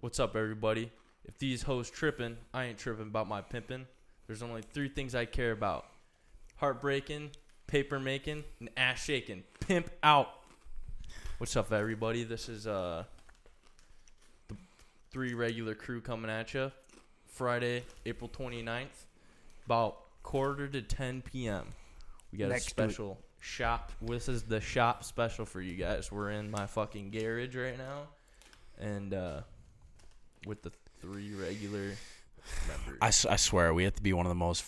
What's up, everybody? If these hoes tripping, I ain't tripping about my pimping. There's only three things I care about: heartbreaking, paper making, and ass shaking. Pimp out. What's up, everybody? This is uh the three regular crew coming at you. Friday, April 29th, about quarter to 10 p.m. We got Next a special shop. This is the shop special for you guys. We're in my fucking garage right now, and uh, with the three regular members. I, s- I swear we have to be one of the most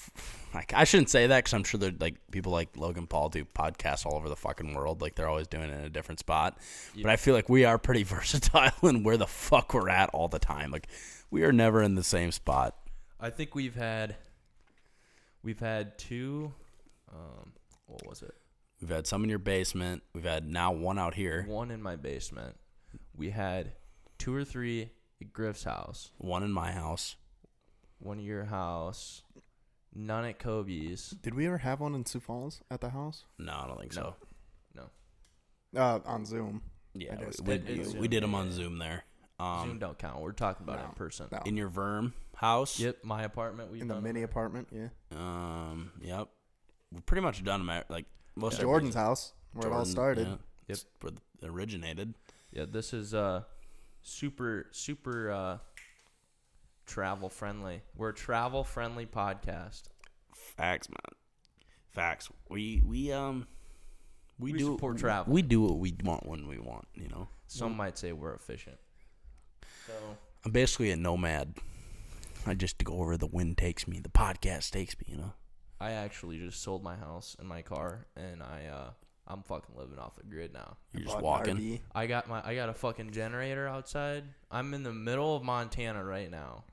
like I shouldn't say that because I'm sure that like people like Logan Paul do podcasts all over the fucking world like they're always doing it in a different spot but I feel like we are pretty versatile in where the fuck we're at all the time like we are never in the same spot I think we've had we've had two. Um, what was it? we've had some in your basement we've had now one out here One in my basement. We had two or three at Griff's house. one in my house One at your house. None at Kobe's. Did we ever have one in Sioux Falls at the house? no I don't think so No. Uh, on Zoom. yeah I guess we, it- we, it's we did them on yeah. Zoom there Zoom um don't count. We're talking about it No. in person. No. in your Verm house Yep, my apartment. We've in the done mini apartment, yeah. um yep we've pretty much done them at, like most Jordan's house, where it all started. yeah. Yep. It's where it originated. Yeah, this is uh super super uh travel friendly. We're a travel friendly podcast. Facts, man. Facts. We we um we, We do support travel. We do what we want when we want. You know. Some might say we're efficient. So I'm basically a nomad. I just go where the wind takes me. The podcast takes me. You know. I actually just sold my house and my car, and I uh I'm fucking living off the grid now. You're just walking. RV. I got my I got a fucking generator outside. I'm in the middle of Montana right now,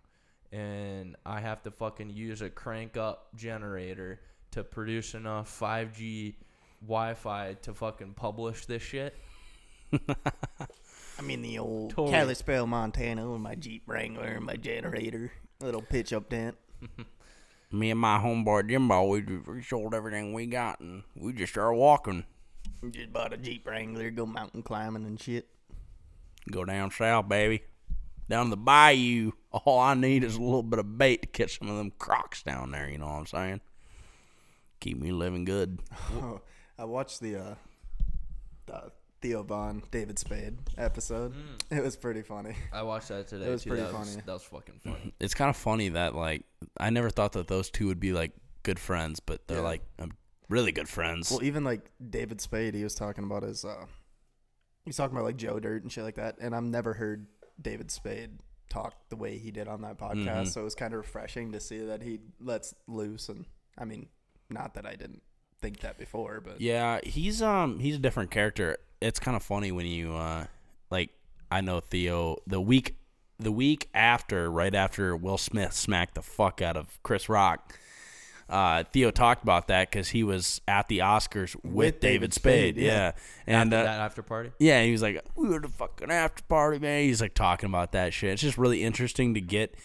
and I have to fucking use a crank up generator to produce enough 5G Wi-Fi to fucking publish this shit. I'm in the old Totally. Kalispell, Montana, with my Jeep Wrangler and my generator, little pitch up tent. Me and my homeboy Jimbo, we, just- we sold everything we got and we just started walking. Just bought a Jeep Wrangler, go mountain climbing and shit. Go down south, baby. Down the bayou. All I need is a little bit of bait to catch some of them crocs down there. You know what I'm saying? Keep me living good. Oh, I watched the uh, the Theo Von David Spade episode. It was pretty funny. I watched that today. It was too. pretty that Was, funny. that was fucking funny. It's kind of funny that like I never thought that those two would be like good friends, but they're Yeah. like really good friends. Well, even like David Spade, he was talking about his. Uh, he's talking about like Joe Dirt and shit like that, and I've never heard David Spade talk the way he did on that podcast. Mhm. So it was kind of refreshing to see that he lets loose. And I mean, not that I didn't think that before, but Yeah, he's um he's a different character. It's kind of funny when you uh like I know Theo the week the week after right after Will Smith smacked the fuck out of Chris Rock. Uh, Theo talked about that because he was at the Oscars with, With David, David Spade, Spade, yeah. yeah, and after uh, that after party. yeah, he was like, "We were the fucking after party, man." He's like talking about that shit. It's just really interesting to get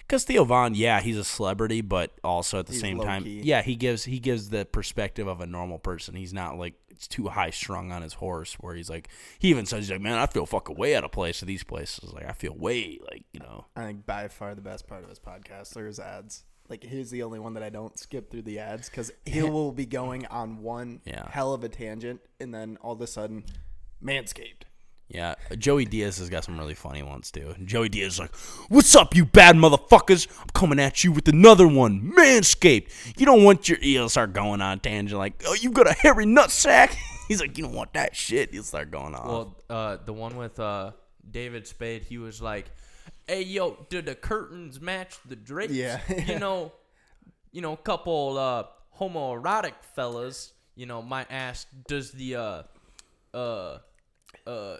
because Theo Von, yeah, he's a celebrity, but also at the He's same time, low-key. yeah, he gives he gives the perspective of a normal person. He's not like it's too high strung on his horse, where he's like, he even says, he's like, "Man, I feel fucking way out of place at these places. Like, I feel way like you know." I think by far the best part of his podcast are his ads. Like he's the only one that I don't skip through the ads because he will be going on one Yeah. hell of a tangent, and then all of a sudden, Manscaped. Yeah, Joey Diaz has got some really funny ones too. Joey Diaz is like, "What's up, you bad motherfuckers? I'm coming at you with another one, Manscaped. You don't want your." He'll start going on tangent like, "Oh, you got a hairy nutsack." He's like, "You don't want that shit." He'll start going off. Well, uh, the one with uh, David Spade, he was like, "Hey, yo, did the curtains match the drapes? Yeah. you know, you know, a couple uh, homoerotic fellas, you know, might ask, does the uh, uh, uh,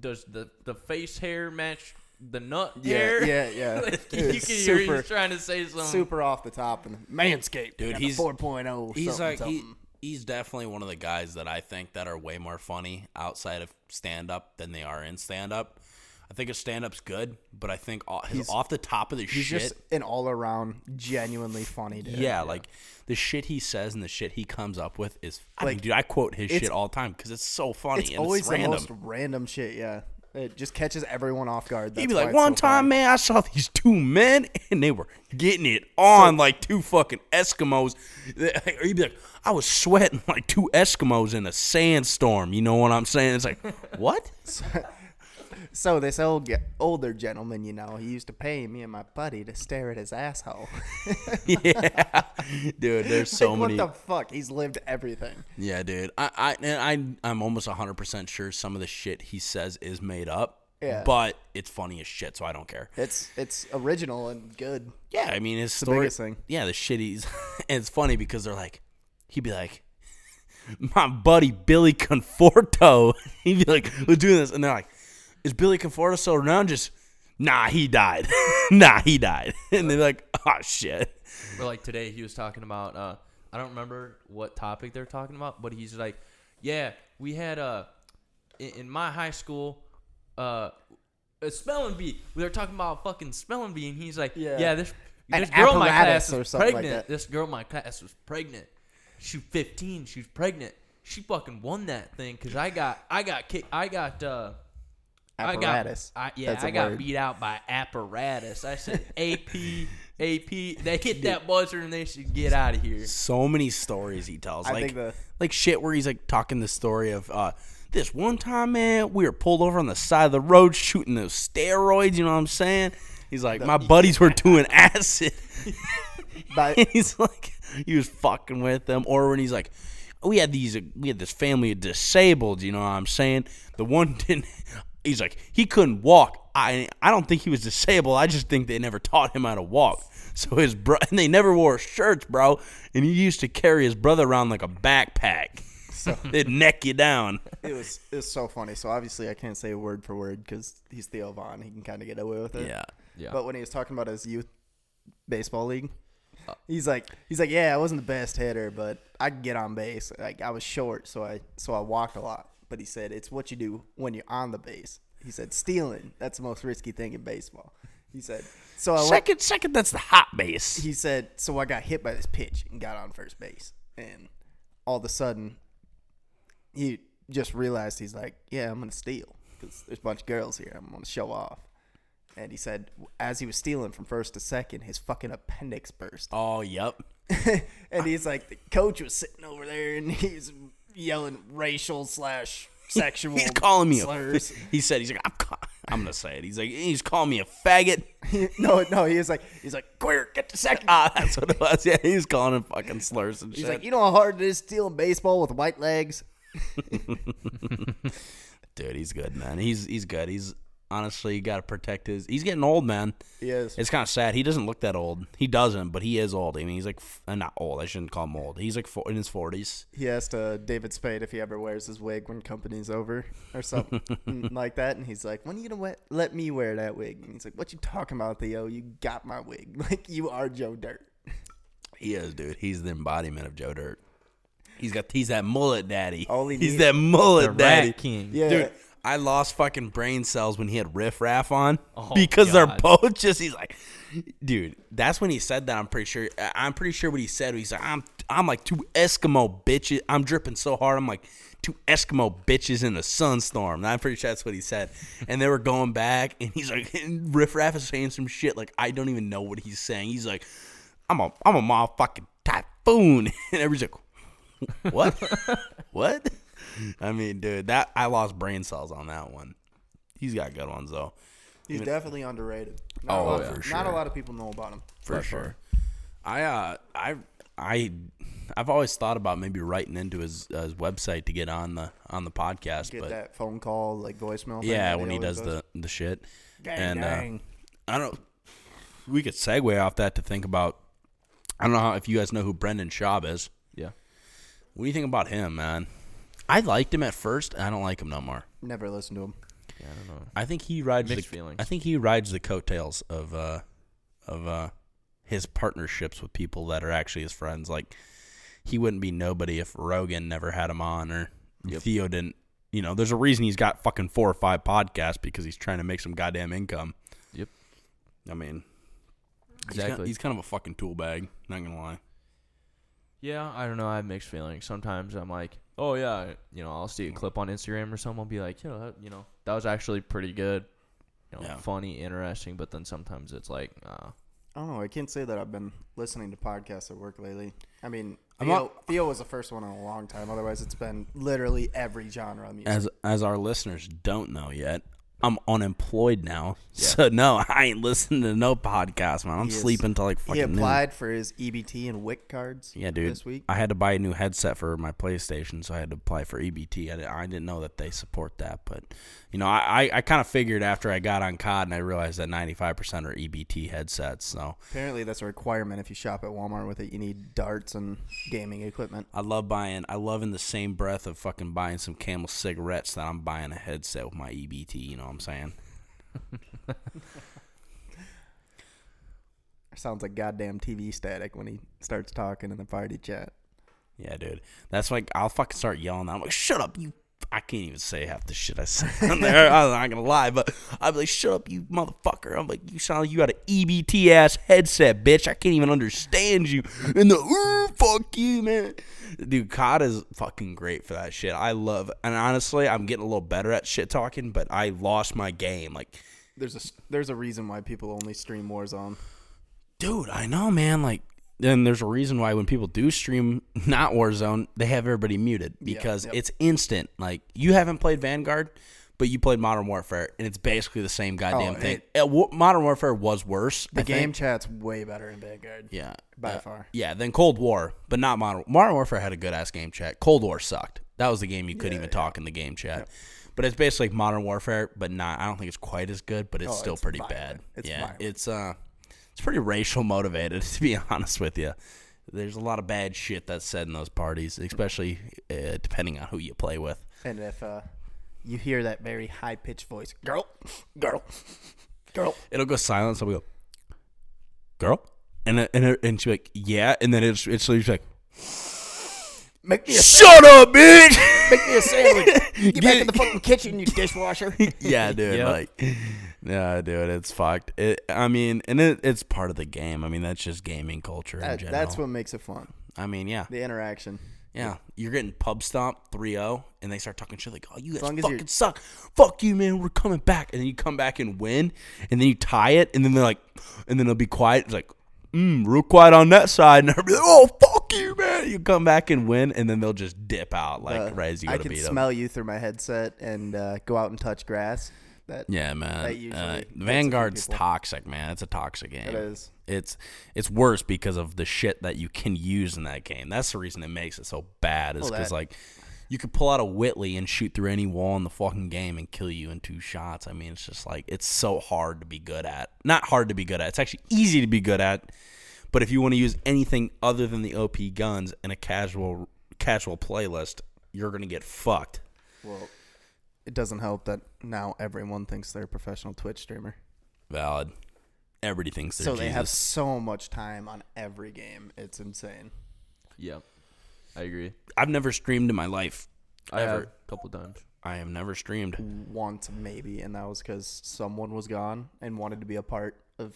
does the the face hair match the nut Yeah, hair? yeah, yeah. like, you can was hear he's trying to say something. super off the top and Manscaped, Dude, got he's- the 4.0. he's something, like he, he's definitely one of the guys that I think that are way more funny outside of stand up than they are in stand up. I think his stand up's good, but I think off, his, He's- off the top of the he's shit, just an all around genuinely funny dude. yeah, like the shit he says and the shit he comes up with is. I mean, Like, dude, I quote his shit all the time because it's so funny it's and always it's the most random shit. Yeah, It just catches everyone off guard. He'd That's be why like, it's one so time, funny." man, I saw these two men and they were getting it on like two fucking Eskimos. Or he'd be like, I was sweating like two Eskimos in a sandstorm. You know what I'm saying? It's like, what? So this old ge- older gentleman, you know, he used to pay me and my buddy to stare at his asshole. yeah, dude. There's so Like, many. What the fuck? He's lived everything. Yeah, dude. I I and I I'm almost 100% sure some of the shit he says is made up. Yeah. But it's funny as shit, so I don't care. It's it's original and good. Yeah, I mean his the story. biggest thing. Yeah, the shitties. and it's funny because they're like, he'd be like, my buddy Billy Conforto. he'd be like, we're doing this, and they're like, is Billy Conforto still around? Just nah, he died. nah, he died. and they're like, oh shit. Or like today, he was talking about. Uh, I don't remember what topic they're talking about, but he's like, "Yeah, we had uh, in, in my high school, uh, a spelling bee. We were talking about fucking spelling bee, and he's like, Yeah. "Yeah, this An this girl in my class was something like pregnant. this girl in my class was pregnant. She 15. She was pregnant. She fucking won that thing because I got I got kicked. I got uh." Apparatus. I got, I, yeah, That's a I got word. beat out by apparatus. I said AP, AP. They hit that buzzer and they should get out of here. So many stories he tells. I like, think the- like shit where he's like talking the story of uh this one time, man, we were pulled over on the side of the road shooting those steroids. You know what I'm saying? He's like, my buddies were doing acid. But he's like, he was fucking with them. Or when he's like, we had these, we had this family of disabled. You know what I'm saying? The one didn't. He's like, he couldn't walk. I, I don't think he was disabled. I just think they never taught him how to walk. So his bro, and they never wore shirts, bro. And he used to carry his brother around like a backpack. So they'd neck you down. it was it was so funny. So obviously I can't say word for word because he's Theo Von. He can kind of get away with it. Yeah. Yeah. But when he was talking about his youth baseball league, Uh. he's like, he's like, yeah, I wasn't the best hitter, but I could get on base. Like I was short, so I so I walked a lot. But he said it's what you do when you're on the base. He said stealing that's the most risky thing in baseball. He said so. I went, Second, second, that's the hot base. he said so. I got hit by this pitch and got on first base, and all of a sudden, he just realized he's like, yeah, I'm gonna steal because there's a bunch of girls here. I'm gonna show off. And he said, as he was stealing from first to second, his fucking appendix burst. Oh, yep. and he's like, the coach was sitting over there and he's yelling racial slash sexual. He's calling me a. slurs. He said he's like I'm. ca- I'm gonna say it. He's like he's calling me a faggot. no, no, he was like, he's like, queer, get the second. Ah, that's what it was. Yeah, he's calling him fucking slurs and He's shit. He's like, you know how hard it is stealing baseball with white legs. Dude, he's good, man. He's he's good. He's honestly you got to protect his. He's getting old, man. He is. It's kind of sad. He doesn't look that old. He doesn't, but he is old. I mean, he's like uh, not old. I shouldn't call him old. He's like fo- in his forties. He asked uh, David Spade if he ever wears his wig when company's over or something like that, and he's like, "When are you gonna we- let me wear that wig?" And he's like, "What you talking about, Theo? You got my wig. Like you are Joe Dirt." He is, dude. He's the embodiment of Joe Dirt. He's got he's that mullet daddy. All he he's needs- that mullet The daddy. Rat King. Yeah, Dude, I lost fucking brain cells when he had Riff Raff on Oh, because they're both just. He's like, dude, that's when he said that. I'm pretty sure. I'm pretty sure what he said. He's like, I'm, I'm like two Eskimo bitches. I'm dripping so hard. I'm like two Eskimo bitches in a sunstorm. And I'm pretty sure that's what he said. And they were going back, and he's like, and Riff Raff is saying some shit like I don't even know what he's saying. He's like, I'm a, I'm a motherfucking typhoon, and everybody's like, what? what? I mean, dude, that I lost brain cells on that one. He's got good ones though, he's definitely underrated. Not Oh, a lot, for Not a lot of people know about him. for by sure. far. I uh, I I I've always thought about maybe writing into his uh, his website to get on the on the podcast, Get but that phone call, like voicemail. thing yeah, when he always does the the shit, Gang, and uh. I don't. We could segue off that to think about. I don't know how, if you guys know who Brendan Schaub is. Yeah. What do you think about him, man? I liked him at first. and I don't like him no more. Never listened to him. Yeah, I don't know. I think he rides Mixed the, feelings. I think he rides the coattails of uh of uh his partnerships with people that are actually his friends. Like he wouldn't be nobody if Rogan never had him on or Theo didn't. You know, there's a reason he's got fucking four or five podcasts because he's trying to make some goddamn income. Yep. I mean, he's kind- Exactly. he's kind of a fucking tool bag. Not gonna lie. Yeah, I don't know. I have mixed feelings. Sometimes I'm like, oh yeah, you know, I'll see a clip on Instagram or something. I'll be like, you know, that, you know, that was actually pretty good. You know, Yeah. funny, interesting, but then sometimes it's like, uh, I don't know. I can't say that I've been listening to podcasts at work lately. I mean, I'm Theo, not- Theo was the first one in a long time. Otherwise, it's been literally every genre of music. As as our listeners don't know yet, I'm unemployed now. So no, I ain't listening to no podcast, man. I'm He is- sleeping till like he fucking noon. applied for his EBT and WIC cards. Yeah, dude. This week. I had to buy a new headset for my PlayStation, so I had to apply for EBT. I didn't know that they support that, but you know, I, I, kind of figured after I got on COD and I realized that 95% are EBT headsets. So Apparently, that's a requirement if you shop at Walmart with it. You need darts and gaming equipment. I love buying. I love in the same breath of fucking buying some Camel cigarettes that I'm buying a headset with my EBT. You know what I'm saying? Sounds like goddamn TV static when he starts talking in the party chat. Yeah, dude. That's like I'll fucking start yelling. I'm like, shut up, you. I can't even say half the shit I say on there. I'm not gonna lie, but be like, shut up, you motherfucker. I'm like, you sound like you got an EBT ass headset, bitch. I can't even understand you. And the "Ooh, fuck you, man. Dude, COD is fucking great for that shit. I love, and honestly, I'm getting a little better at shit talking, but I lost my game. Like, There's a there's a reason why people only stream Warzone. dude, I know, man. Like, then there's a reason why when people do stream not Warzone, they have everybody muted because yep. it's instant. Like, you haven't played Vanguard, but you played Modern Warfare, and it's basically the same goddamn Oh, thing. it- Uh, Modern Warfare was worse. The I game think. chat's way better in Vanguard. yeah, by uh, far. Yeah, then Cold War, but not Modern. Modern Warfare had a good ass game chat. Cold War sucked. That was the game you couldn't Yeah, even yeah. talk in the game chat. But it's basically like Modern Warfare, but not. I don't think it's quite as good, but it's Oh, still it's pretty violent. bad. It's yeah, violent. it's uh, it's pretty racial motivated to be honest with you. There's a lot of bad shit that's said in those parties, especially uh, depending on who you play with. And if uh, you hear that very high pitched voice, girl, girl, girl, It'll go silent. So we go, girl, and and and she's like, yeah, and then it's it's she's like, make me a shut up, bitch. make me a sandwich. Get, back Get- in the fucking kitchen, you dishwasher. yeah, dude. Yep. Like, yeah, dude, it's fucked. It, I mean, and it, it's part of the game. I mean, that's just gaming culture in general. that's what makes it fun. I mean, yeah, The interaction. yeah. You're getting pub stomp 3-0, and they start talking shit like, "Oh, you guys fucking suck. Fuck you, man. We're coming back." And then you come back and win, and then you tie it, and then they're like, and then they'll be quiet. It's like, mm, real quiet on that side, and they'll be like, "Oh, fuck you, man." You come back and win, and then they'll just dip out like Uh, right as you go I to can beat them. smell you through my headset and uh, go out and touch grass. That Yeah, man. That usually uh, a few Vanguard's toxic, man. It's a toxic game. it is. It's it's worse because of the shit that you can use in that game. That's the reason it makes it so bad. Is because like you could pull out a Whitley and shoot through any wall in the fucking game and kill you in two shots. I mean, it's just like it's so hard to be good at. Not hard to be good at. It's actually easy to be good at. But if you want to use anything other than the OP guns in a casual casual playlist, you're gonna get fucked. Well, it doesn't help that now everyone thinks they're a professional Twitch streamer. Valid. Everybody thinks they're so Jesus. they have so much time on every game. It's insane. Yep. I agree. I've never streamed in my life. I have Ever. a couple times. I have never streamed. Once maybe, and that was because someone was gone and wanted to be a part of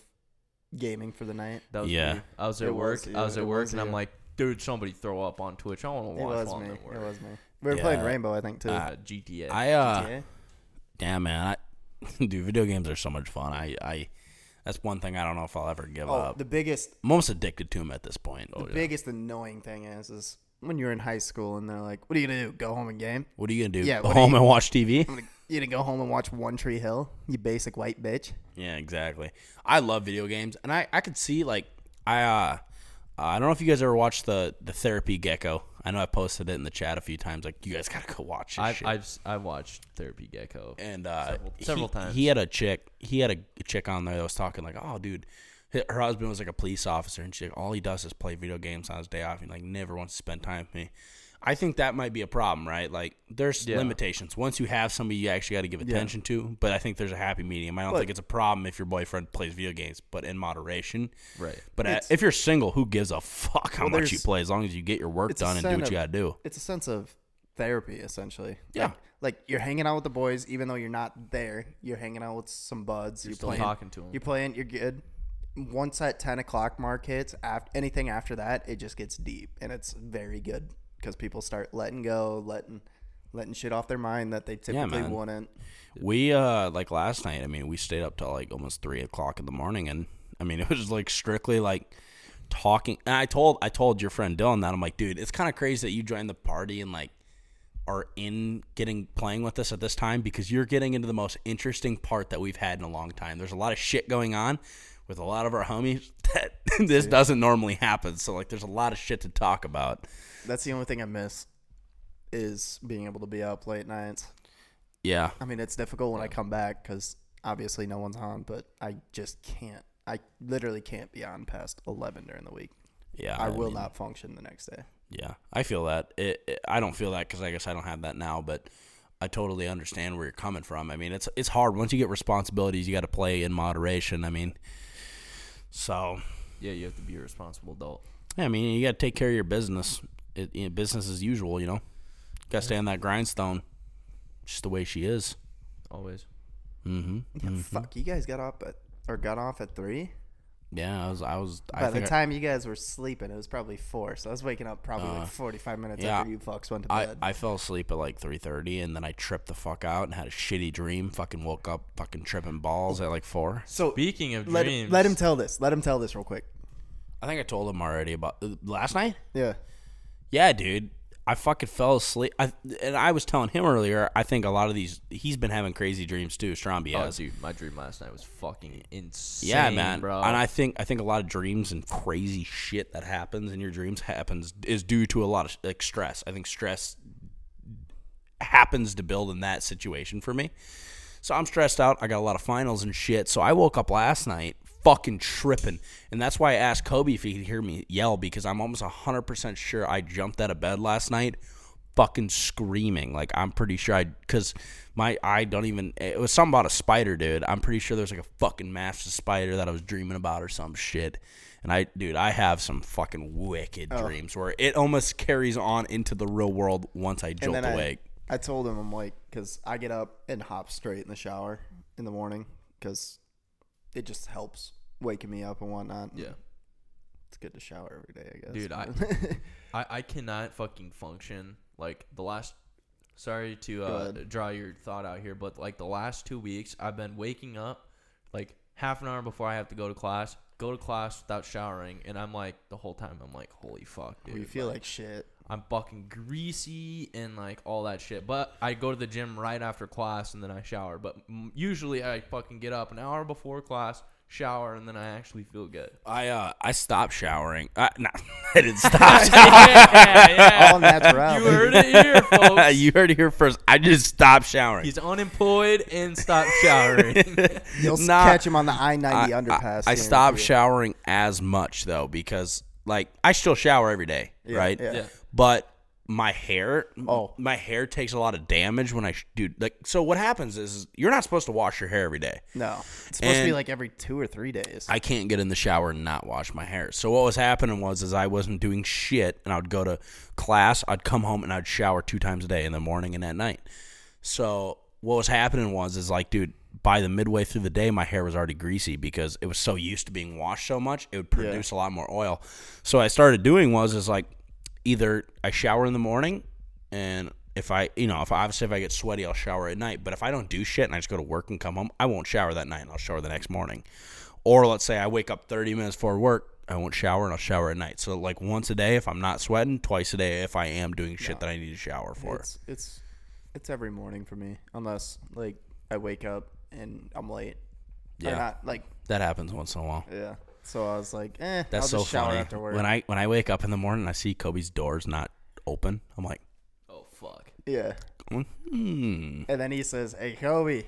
gaming for the night. That was Yeah. me. I was at It work. was I was at It work, was and I'm like, dude, somebody throw up on Twitch. I want to It watch was while me. work. It was me. We were playing Rainbow, I think, too. Uh, GTA. I uh GTA? damn man, I dude, video games are so much fun. I I that's one thing I don't know if I'll ever give Oh, up. the biggest, I'm almost addicted to them at this point. Oh, the yeah. biggest annoying thing is, is when you're in high school and they're like, "What are you gonna do? Go home and game? What are you gonna do? Yeah, Go home you- and watch TV? I'm gonna, you gonna go home and watch One Tree Hill? You basic white bitch." Yeah, exactly. I love video games, and I I could see like I uh I don't know if you guys ever watched the the Therapy Gecko. I know I posted it in the chat a few times. Like you guys gotta go watch this I've, shit. I've I've watched Therapy Gecko. and uh, Several- several he, times. He had a chick. He had a chick on there that was talking like, "Oh, dude, her husband was like a police officer, and she all he does is play video games on his day off, and like never wants to spend time with me." I think that might be a problem, right? Like, there's Yeah. limitations. Once you have somebody you actually got to give attention to, but I think there's a happy medium. I don't But- think it's a problem if your boyfriend plays video games, but in moderation. Right. But uh It's- if you're single, who gives a fuck how Well, much you play as long as you get your work done and do sign what you got to do? It's a sense of therapy, essentially. Yeah. Like, like you're hanging out with the boys, even though you're not there. You're hanging out with some buds. You're, still playing, talking to them. You're playing. You're good. Once that ten o'clock mark hits, after anything after that, it just gets deep, and it's very good because people start letting go, letting letting shit off their mind that they typically man. wouldn't. We uh like last night. I mean, we stayed up till like almost three o'clock in the morning, and I mean, it was like strictly like talking. And I told I told your friend Dylan that I'm like, dude, it's kind of crazy that you joined the party and like are in getting playing with us at this time because you're getting into the most interesting part that we've had in a long time. There's a lot of shit going on with a lot of our homies that this doesn't normally happen. So like, there's a lot of shit to talk about. That's the only thing I miss is being able to be up late nights. Yeah, I mean, it's difficult when I come back because obviously no one's on, but I just can't. I literally can't be on past 11 during the week. yeah. I will mean, not function the next day. Yeah, I feel that. It, it- I don't feel that because I guess I don't have that now, but I totally understand where you're coming from. I mean, it's it's hard once you get responsibilities. You got to play in moderation. I mean, so Yeah, you have to be a responsible adult. yeah, I mean, you got to take care of your business. It, you know, business as usual, you know. Got to stay on that grindstone. Just the way she is. Always. Mm-hmm. Yeah, Fuck, you guys got up at or got off at three. Yeah, I was. I was. I By the think I- time you guys were sleeping, it was probably four. So I was waking up probably Uh, like 45 minutes yeah. after you fucks went to I, bed. I fell asleep at like three thirty, and then I tripped the fuck out and had a shitty dream. Fucking woke up, fucking tripping balls at like four. so Speaking of let, dreams, let him tell this. Let him tell this real quick. I think I told him already about uh, last night. Yeah. Yeah, dude. I fucking fell asleep. I, and I was telling him earlier, I think a lot of these, he's been having crazy dreams too. Stromby Oh, dude, my dream last night was fucking insane. yeah, man. bro. And I think I think a lot of dreams and crazy shit that happens in your dreams happens is due to a lot of like stress. I think stress happens to build in that situation for me. So I'm stressed out. I got a lot of finals and shit. So I woke up last night fucking tripping. And that's why I asked Kobe if he could hear me yell because I'm almost 100% sure I jumped out of bed last night fucking screaming. Like I'm pretty sure I cuz my I don't even it was something about a spider, dude. I'm pretty sure there's like a fucking massive spider that I was dreaming about or some shit. And I dude, I have some fucking wicked oh. dreams where it almost carries on into the real world once I jolt then I, awake. I told him, I'm like, because I get up and hop straight in the shower in the morning because it just helps waking me up and whatnot. yeah, It's good to shower every day, I guess. Dude, I- I, I cannot fucking function like the last. Sorry to uh, draw your thought out here, but like the last two weeks, I've been waking up like half an hour before I have to go to class, go to class without showering, and I'm like the whole time I'm like, holy fuck, dude. you feel like shit. I'm fucking greasy and like all that shit. But I go to the gym right after class and then I shower. But usually I fucking get up an hour before class, shower, and then I actually feel good. I uh I stopped showering. Uh, no, I didn't stop. yeah, yeah. All natural. You heard it here, folks. you heard it here first. I just stopped showering. He's unemployed and stopped showering. You'll Nah, catch him on the I 90 I, underpass. I, I here in a stopped few. showering as much though because like I still shower every day, Yeah, right? yeah. Yeah. But my hair, Oh. my hair takes a lot of damage when I sh- do like. So what happens is you're not supposed to wash your hair every day. No. It's supposed to be like every two or three days. I can't get in the shower and not wash my hair. So what was happening was is I wasn't doing shit and I would go to class, I'd come home and I'd shower two times a day in the morning and at night. So what was happening was is like dude, by the midway through the day my hair was already greasy because it was so used to being washed so much, it would produce a lot more oil. So what I started doing was is like either I shower in the morning and if I, you know, if I, obviously if I get sweaty, I'll shower at night. But if I don't do shit and I just go to work and come home, I won't shower that night and I'll shower the next morning. Or let's say I wake up 30 minutes before work, I won't shower and I'll shower at night. So like once a day if I'm not sweating, twice a day if I am doing shit that I need to shower for. It's it's it's every morning for me, unless like I wake up and I'm late. Yeah. not like That happens once in a while. yeah. So I was like, eh, That's I'll so just shower funny. after. When I when I wake up in the morning and I see Kobe's doors not open, I'm like, oh fuck. yeah. hmm. And then he says, "Hey Kobe,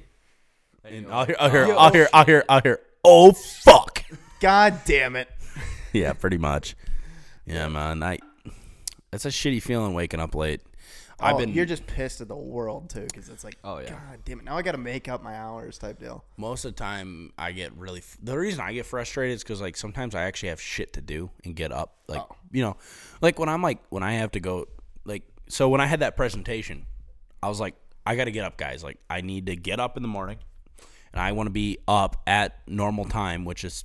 And I'll hear, I'll hear, I'll hear, I'll hear, I'll hear. Oh fuck! God damn it!" yeah, pretty much. Yeah, man. I. It's a shitty feeling waking up late. I've Oh, been You're just pissed at the world too, because it's like, Oh, yeah. God damn it! Now I got to make up my hours, type deal. most of the time I get really. f- The reason I get frustrated is because like sometimes I actually have shit to do and get up. Like Oh. you know, like when I'm like when I have to go like so when I had that presentation, I was like I got to get up, guys. Like I need to get up in the morning, and I want to be up at normal time, which is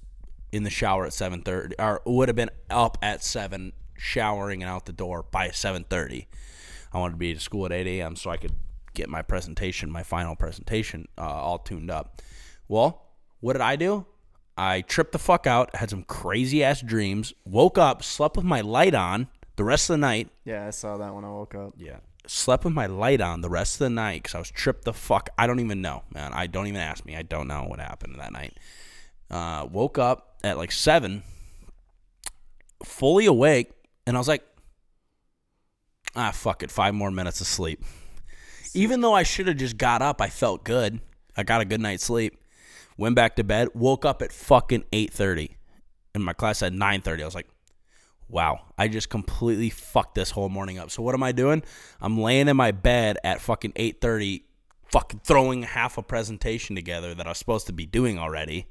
in the shower at seven thirty, or would have been up at seven, showering and out the door by seven thirty. I wanted to be at school at 8 a.m. so I could get my presentation, my final presentation, uh, all tuned up. Well, what did I do? I tripped the fuck out, had some crazy ass dreams, woke up, slept with my light on the rest of the night. Yeah, I saw that when I woke up. Yeah. Slept with my light on the rest of the night because I was tripped the fuck. I don't even know, man. I don't even ask me. I don't know what happened that night. Uh, woke up at like seven, fully awake, and I was like, ah, fuck it, five more minutes of sleep. Even though I should have just got up, I felt good. I got a good night's sleep. Went back to bed. Woke up at fucking eight thirty, and my class at nine thirty. I was like, wow, I just completely fucked this whole morning up. So what am I doing? I'm laying in my bed at fucking eight thirty, fucking throwing half a presentation together that I was supposed to be doing already.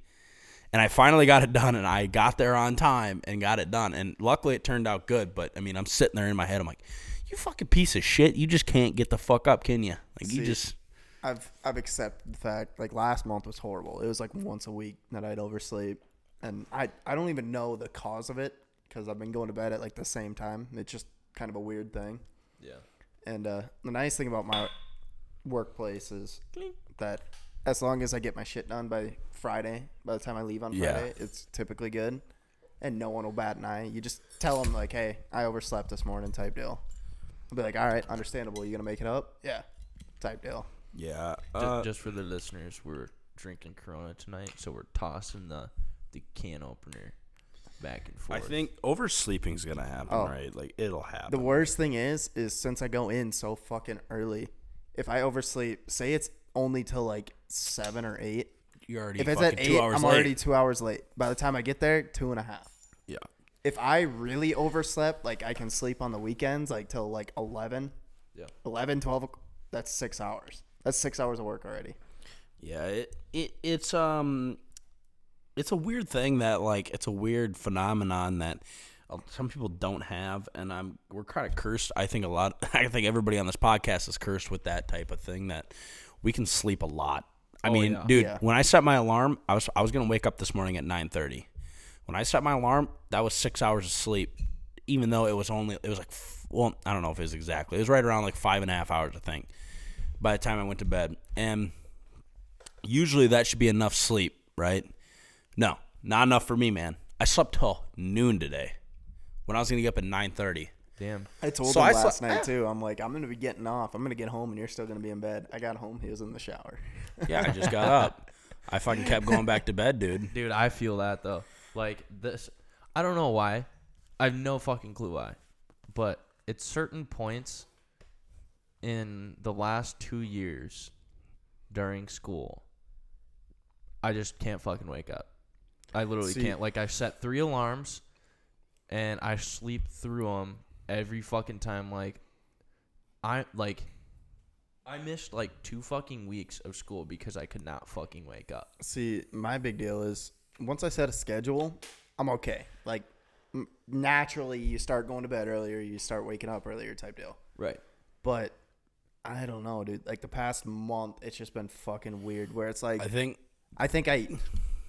And I finally got it done, and I got there on time and got it done. And luckily, it turned out good. But I mean, I'm sitting there in my head. I'm like, you fucking piece of shit. You just can't get the fuck up, can you? Like you just I've I've accepted the fact like last month was horrible. It was like once a week that I'd oversleep, and I I don't even know the cause of it because I've been going to bed at like the same time. It's just kind of a weird thing. Yeah. And uh, the nice thing about my workplace is that as long as I get my shit done by Friday, by the time I leave on Yeah. Friday, it's typically good, and no one will bat an eye. You just tell them like, "Hey, I overslept this morning," type deal. I'll be like, "All right, understandable. You gonna make it up?" Yeah, type deal. yeah. Just, Uh, just for the listeners, we're drinking Corona tonight, so we're tossing the the can opener back and forth. I forth. think oversleeping's gonna happen, Oh. right? Like it'll happen. The worst thing is, is since I go in so fucking early, if I oversleep, say it's only till like seven or eight. You're already If it's fucking at two eight, hours I'm late. already two hours late. By the time I get there, two and a half. yeah. If I really overslept, like I can sleep on the weekends, like till like 11, yeah, 11, 12, that's six hours. That's six hours of work already. Yeah, it, it it's um it's a weird thing that like it's a weird phenomenon that uh, some people don't have and I'm we're kind of cursed. I think a lot I think everybody on this podcast is cursed with that type of thing that we can sleep a lot. I Oh, mean, yeah. dude, Yeah. when I set my alarm, I was I was going to wake up this morning at 9:30. When I set my alarm, that was 6 hours of sleep even though it was only it was like well, I don't know if it was exactly. It was right around like five and a half hours, I think, by the time I went to bed. And usually that should be enough sleep, right? No, not enough for me, man. I slept till noon today when I was gonna get up at nine thirty. Damn. I told So him I last slept- night too. I'm like, I'm gonna be getting off. I'm gonna get home, and you're still gonna be in bed. I got home. He was in the shower. Yeah, I just got up. I fucking kept going back to bed, dude. Dude, I feel that though. Like this, I don't know why. I have no fucking clue why, but at certain points in the last two years during school, I just can't fucking wake up. I literally See- can't. Like I set three alarms, and I sleep through them every fucking time. Like I like. I missed like two fucking weeks of school because I could not fucking wake up. See, my big deal is once I set a schedule, I'm okay. Like m- naturally, you start going to bed earlier, you start waking up earlier, type deal. Right. But I don't know, dude. Like the past month, it's just been fucking weird. Where it's like, I think I think I,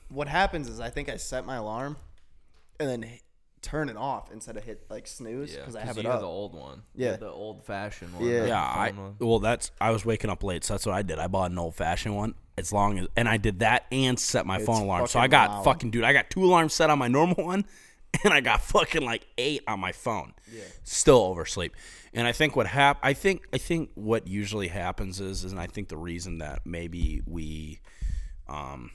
what happens is I think I set my alarm, and then turn it off instead of hit like snooze Yeah, because I have you it have up. the old one. Yeah. the old fashioned one. Yeah. not the yeah, I phone one. well that's I was waking up late, so that's what I did. I bought an old fashioned one. As long as and I did that and set my It's phone alarm. So I fucking got loud. fucking dude, I got two alarms set on my normal one and I got fucking like eight on my phone. Yeah. Still oversleep. And I think what hap- I think I think what usually happens is, is and I think the reason that maybe we um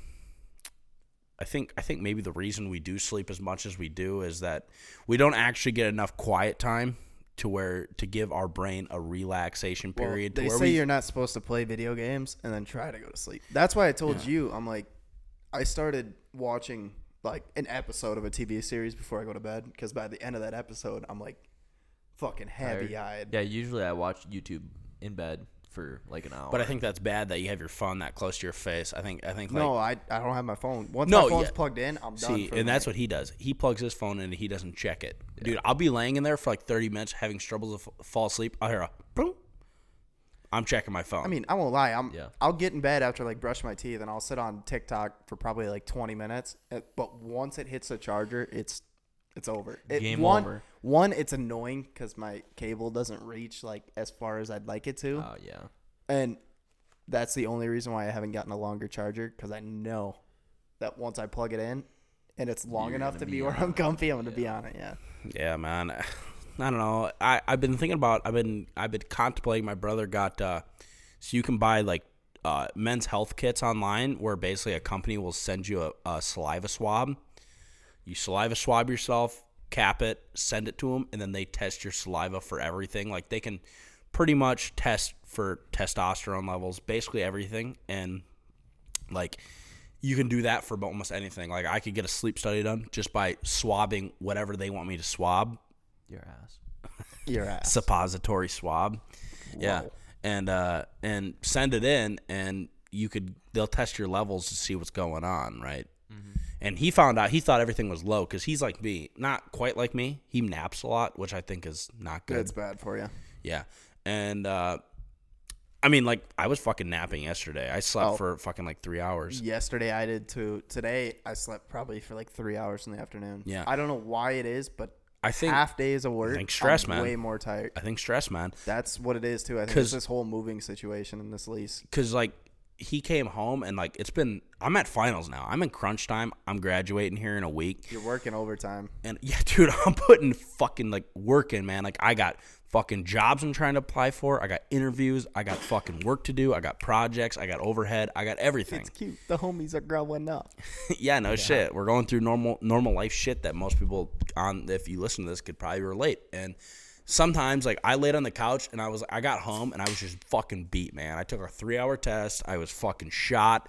I think I think maybe the reason we do sleep as much as we do is that we don't actually get enough quiet time to where to give our brain a relaxation Well, period. to they where say we, you're not supposed to play video games and then try to go to sleep. That's why I told you. I'm like, I started watching like an episode of a TV series before I go to bed because by the end of that episode, I'm like, fucking heavy eyed. Yeah, usually I watch YouTube in bed for like an hour. but I think that's bad that you have your phone that close to your face. I think I think like, No, I, I don't have my phone. Once No, my phone's yeah. plugged in, I'm done. See, and the that's what he does. He plugs his phone in and he doesn't check it. Dude, I'll be laying in there for like 30 minutes having struggles to f- fall asleep. I'll hear a boom. I'm checking my phone. I mean, I won't lie. I'm. Yeah. I'll get in bed after like brush my teeth, and I'll sit on TikTok for probably like 20 minutes. Uh, But once it hits the charger, it's It's over. It, Game one, over. One, it's annoying because my cable doesn't reach like as far as I'd like it to, Oh yeah. and that's the only reason why I haven't gotten a longer charger because I know that once I plug it in and it's long You're enough gonna be be where I'm comfy, I'm gonna be on it. Yeah. Yeah, man. I don't know. I I've been thinking about. I've been I've been contemplating. My brother got uh, so you can buy like uh, men's health kits online, where basically a company will send you a, a saliva swab. You saliva swab yourself, cap it, send it to them, and then they test your saliva for everything. Like they can pretty much test for testosterone levels, basically everything, and like you can do that for almost anything. Like I could get a sleep study done just by swabbing whatever they want me to swab, Your ass. Your ass. suppository swab. Yeah. And uh and send it in and you could they'll test your levels to see what's going on, right? And he found out he thought everything was low cuz he's like me, not quite like me. He naps a lot, which I think is not good. It's bad for you. Yeah. And uh I mean like I was fucking napping yesterday. I slept Oh. for fucking like 3 hours. Yesterday I did too. Today I slept probably for like three hours in the afternoon. Yeah. I don't know why it is, but I think half days of work, think stress, I'm man. way more tired. I think stress, man. That's what it is too. I think it's this whole moving situation in this lease. because like he came home and like it's been i'm at finals now. I'm in crunch time. I'm graduating here in a week. You're working overtime. and yeah dude i'm putting fucking like working man. Like i got fucking jobs i'm trying to apply for. I got interviews. I got fucking work to do. I got projects. I got overhead. I got everything. It's cute. The homies are growing up. yeah no shit. We're going through normal normal life shit that most people on if you listen to this could probably relate. And sometimes like i laid on the couch and i was i got home and i was just fucking beat man. I took a three hour test. I was fucking shot.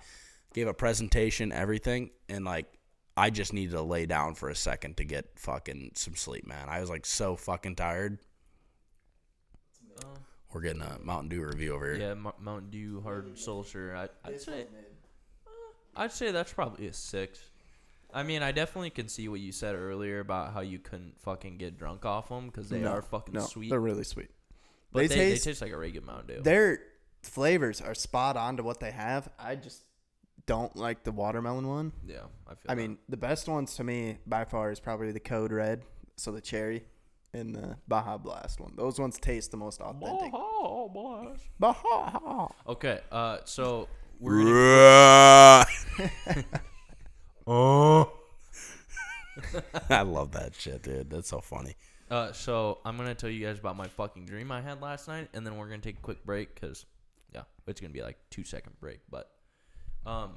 Gave a presentation everything. And like i just needed to lay down for a second to get fucking some sleep man. I was like so fucking tired. We're getting a mountain dew review over here. Yeah, Mo- Mountain Dew Hard Seltzer. I, I'd say, uh, I'd say that's probably a six. I mean, I definitely can see what you said earlier about how you couldn't fucking get drunk off them because they No, are fucking no, sweet. They're really sweet. but they they, taste- they taste like a regular Mountain Dew. Their flavors are spot on to what they have. I just don't like the watermelon one. yeah, I feel. I that. mean, the best ones to me by far is probably the Code Red, so the cherry, and the Baja Blast one. Those ones taste the most authentic. Baja. okay. Uh, so we're gonna oh. I love that shit, dude. That's so funny. Uh, so I'm gonna tell you guys about my fucking dream I had last night, and then we're gonna take a quick break because, yeah, it's gonna be like two second break. But, um,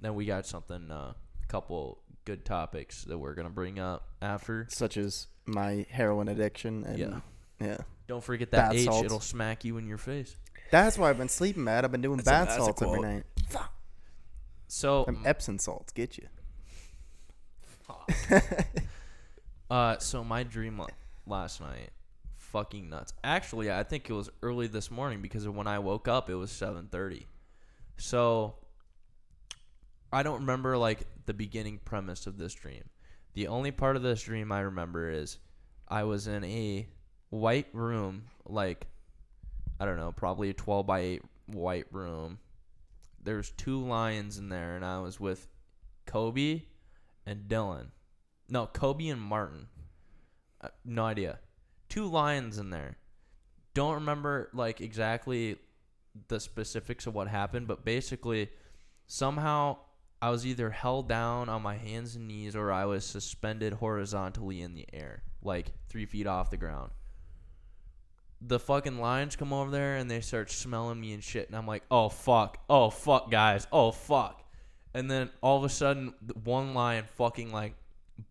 then we got something, a couple good topics that we're gonna bring up after. Such as my heroin addiction and Yeah. yeah. Don't forget that Bath H; salts. it'll smack you in your face. That's why I've been sleeping bad. I've been doing That's a- bath that's a salts every quote. night. So, Them Epsom salts get you. uh, so my dream la- last night, fucking nuts. Actually, I think it was early this morning because when I woke up, it was 7:30. So I don't remember like the beginning premise of this dream. The only part of this dream I remember is I was in a white room, like I don't know, probably a 12 by 8 white room. There's two lions in there, and I was with Kobe and Dylan. No, Kobe and Martin. Uh, no idea. Two lions in there. Don't remember like exactly the specifics of what happened, but basically somehow I was either held down on my hands and knees or I was suspended horizontally in the air, like three feet off the ground. The fucking lions come over there and they start smelling me and shit, and I'm like, oh fuck, oh fuck, guys, oh fuck. And then all of a sudden, one lion fucking like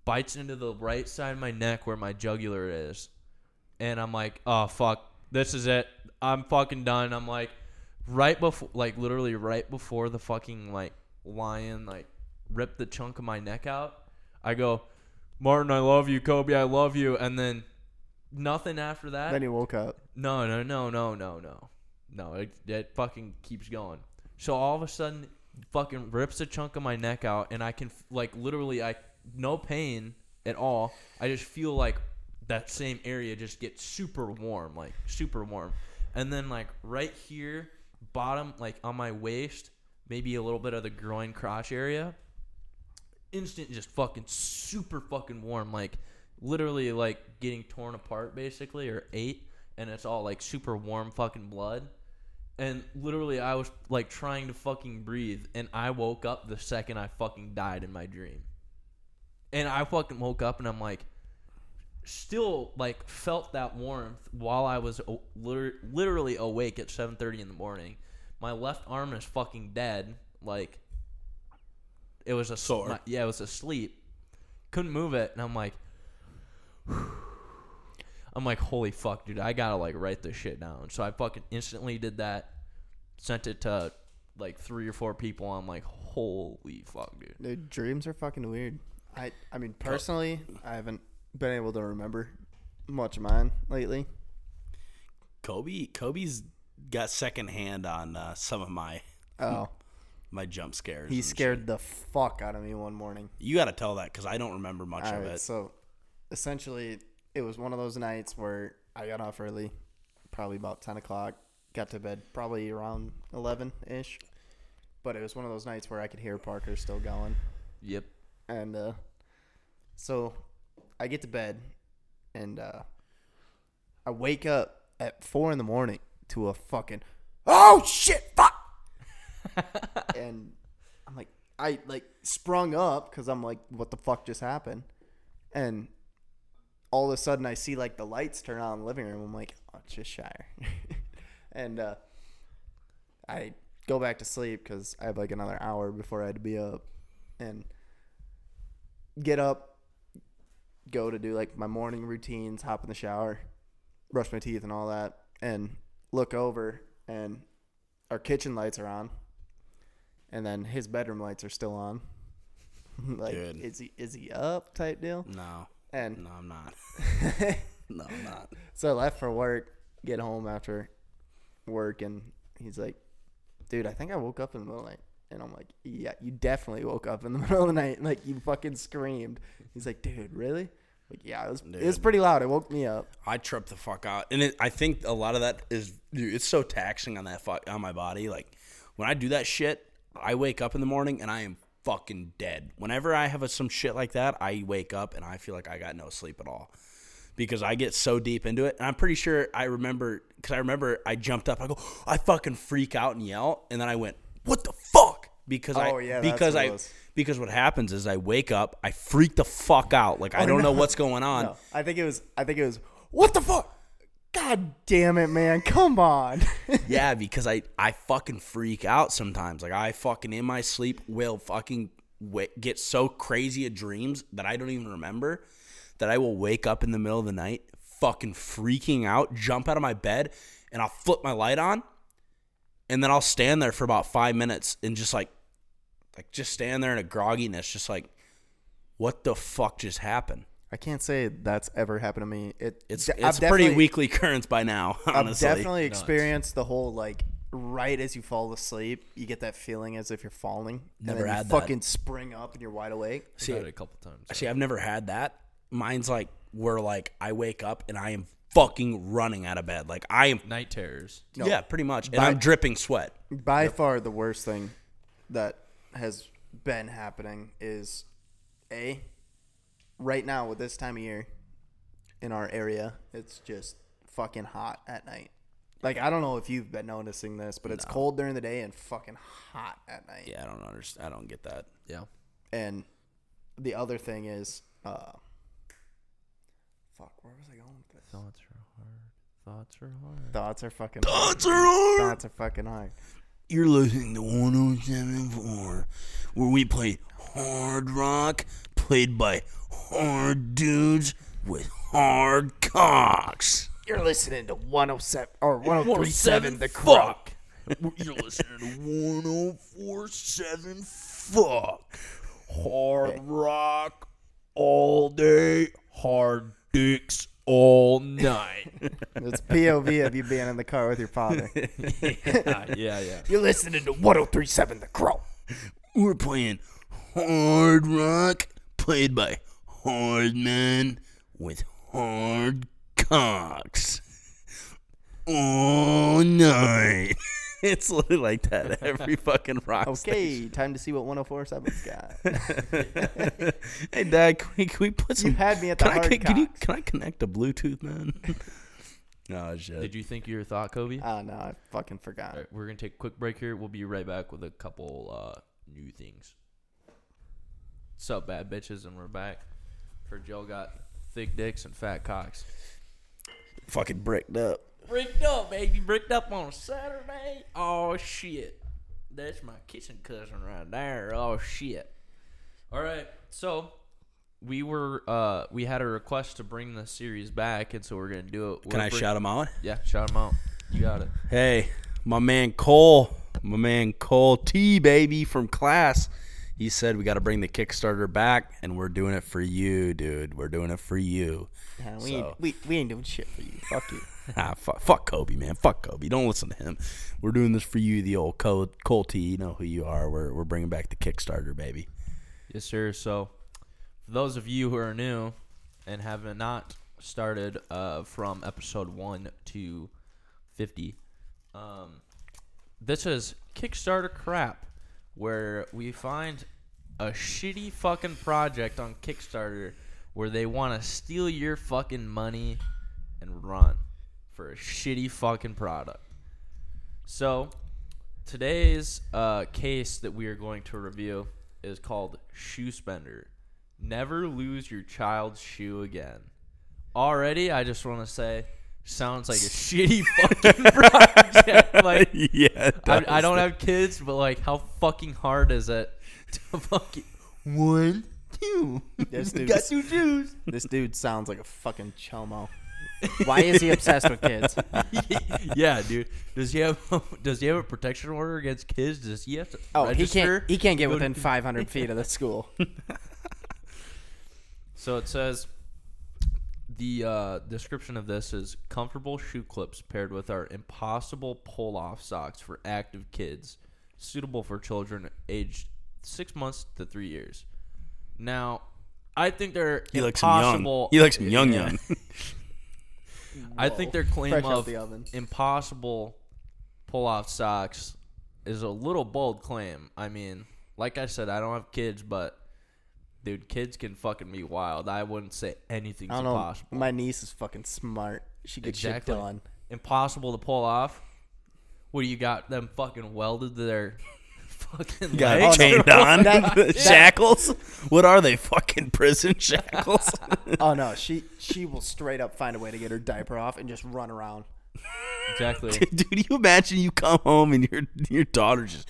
bites into the right side of my neck where my jugular is. And I'm like, oh fuck, this is it. I'm fucking done. I'm like, right before, like literally right before the fucking like lion like ripped the chunk of my neck out. I go, Martin, I love you. Kobe, I love you. And then nothing after that. then he woke up. No, no, no, no, no, no. No, it, it fucking keeps going. So all of a sudden, fucking rips a chunk of my neck out, and I can, like, literally, I, no pain at all. I just feel like that same area just gets super warm, like, super warm. And then, like, right here, bottom, like, on my waist, maybe a little bit of the groin crotch area, instant, just fucking super fucking warm, like literally like getting torn apart basically or ate, and it's all like super warm fucking blood. And literally, I was like trying to fucking breathe, and I woke up the second I fucking died in my dream. And I fucking woke up, and I'm like, still like felt that warmth while I was o- liter- literally awake at 7:30 in the morning. My left arm is fucking dead. Like it was a Sore. my- yeah, it was asleep. Couldn't move it, and I'm like, I'm like, holy fuck, dude! I gotta like write this shit down. So I fucking instantly did that. Sent it to like three or four people. I'm like, holy fuck, dude. Dude, dreams are fucking weird. I I mean personally, I haven't been able to remember much of mine lately. Kobe Kobe's got second hand on uh, some of my Oh, my jump scares. he scared shit. the fuck out of me one morning. You got to tell that because I don't remember much All of right, it. so essentially, it was one of those nights where I got off early, probably about ten o'clock. Got to bed probably around eleven ish, but it was one of those nights where I could hear Parker still going. Yep. And uh, so I get to bed and uh, I wake up at four in the morning to a fucking oh shit fuck, and I'm like I like sprung up because I'm like what the fuck just happened, and all of a sudden I see like the lights turn on in the living room. I'm like oh it's just Shire, and uh, I go back to sleep because I have like another hour before I had to be up, and get up, go to do like my morning routines, hop in the shower, brush my teeth and all that, and look over and our kitchen lights are on, and then his bedroom lights are still on. like, Good. is he is he up type deal? no, And no, I'm not. no, I'm not. so I left for work, get home after work, and he's like, dude, I think I woke up in the middle of the night. And I'm like, yeah, you definitely woke up in the middle of the night. Like, you fucking screamed. He's like, dude, really? Like, yeah, it was, it was pretty loud. It woke me up. I tripped the fuck out, and it, I think a lot of that is dude, it's so taxing on that fuck on my body. Like when I do that shit, I wake up in the morning and I am fucking dead. Whenever I have a, some shit like that, I wake up and I feel like I got no sleep at all because I get so deep into it. And I'm pretty sure I remember because I remember I jumped up. I go, I fucking freak out and yell, and then I went, "What the fuck?" Because I Oh, yeah, because I because what happens is I wake up, I freak the fuck out, like I oh, don't know what's going on. No, I think it was, I think it was, what the fuck? God damn it, man. Come on. Yeah, because I I fucking freak out sometimes. Like I fucking in my sleep will fucking w- get so crazy at dreams that I don't even remember that I will wake up in the middle of the night fucking freaking out, jump out of my bed, and I'll flip my light on, and then I'll stand there for about five minutes and just like like just stand there in a grogginess, just like what the fuck just happened. I can't say that's ever happened to me. It, It's de- it's I've pretty weekly occurrence by now. Honestly, I've definitely Nuts. experienced the whole like right as you fall asleep, you get that feeling as if you're falling. Never and then had you that. fucking spring up and you're wide awake. I've had it a couple times. See, I've never had that. Mine's like where like I wake up and I am fucking running out of bed. Like I am Night terrors. Yeah, pretty much. And By- I'm dripping sweat. By far the worst thing that has been happening is a right now with this time of year in our area, it's just fucking hot at night. Like I don't know if you've been noticing this, but it's cold during the day and fucking hot at night. Yeah, I don't understand. I don't get that. Yeah. And the other thing is, uh, fuck, where was I going with this? Thoughts are hard. Thoughts are hard. Thoughts are fucking. Thoughts are hard. Thoughts are fucking hard. You're listening to 1074, where we play hard rock played by hard dudes with hard cocks. You're listening to 107 or 1037 The oh Croc. You're listening to 1047 Fuck. Hard rock all day, hard dicks all night. It's POV of you being in the car with your father. yeah, yeah, yeah. You're listening to 1037 The Croc. We're playing hard rock played by hard men with hard cocks all night. it's literally like that every fucking rock Okay, time to see what 1047's got. hey, Dad, can we, can we put some? You had me at the can I, hard can, can you can I connect a Bluetooth, man? oh shit. Did you think you were thought, Kobe? Oh no, I fucking forgot. All right, we're gonna take a quick break here. We'll be right back with a couple uh, new things. Up, bad bitches? And we're back. Heard y'all got thick dicks and fat cocks. fucking bricked up? Bricked up, baby. Bricked up on a Saturday. Oh shit. That's my kissing cousin right there. Oh shit. All right. So we were uh we had a request to bring the series back, and so we're gonna do it. Can I bring- shout him out? Yeah, shout him out. You got it. Hey, my man Cole, my man Cole T, baby from class. He said we got to bring the Kickstarter back, and we're doing it for you, dude. We're doing it for you. Yeah, we, So- ain't, we we ain't doing shit for you. Fuck you. ah, fuck, fuck Kobe, man. Fuck Kobe. Don't listen to him. We're doing this for you, the old Cole, Cole You know who you are. We're we're bringing back the Kickstarter, baby. Yes, sir. So, for those of you who are new and have not started uh, from episode one to fifty, um, this is Kickstarter crap, where we find a shitty fucking project on Kickstarter where they want to steal your fucking money and run for a shitty fucking product. So, today's uh, case that we are going to review is called Shoe Spender. Never lose your child's shoe again. Already, I just want to say, sounds like a shitty fucking project. Like, yeah, I, I don't have kids, but like, how fucking hard is it to fucking one, two? This dude, Got two shoes. this dude sounds like a fucking chomo. Why is he obsessed with kids? yeah, dude. Does he have Does he have a protection order against kids? Does he have to Oh, he can't. He can't get within 500 feet of the school. So it says the uh, description of this is comfortable shoe clips paired with our impossible pull off socks for active kids, suitable for children aged six months to three years. Now, I think they're He likes him young. impossible. He likes him young, Yeah. young. I think their claim Fresh of the impossible pull off socks is a little bold claim. I mean, like I said, I don't have kids, but dude, kids can fucking be wild. I wouldn't say anything's I don't know. impossible. My niece is fucking smart. She gets Exactly. shit done. Impossible to pull off. What do you got them fucking welded to their fucking Got legs? chained on That- shackles. What are they? Fucking prison shackles. Oh no, she she will straight up find a way to get her diaper off and just run around. Exactly. Dude, do you imagine you come home and your your daughter just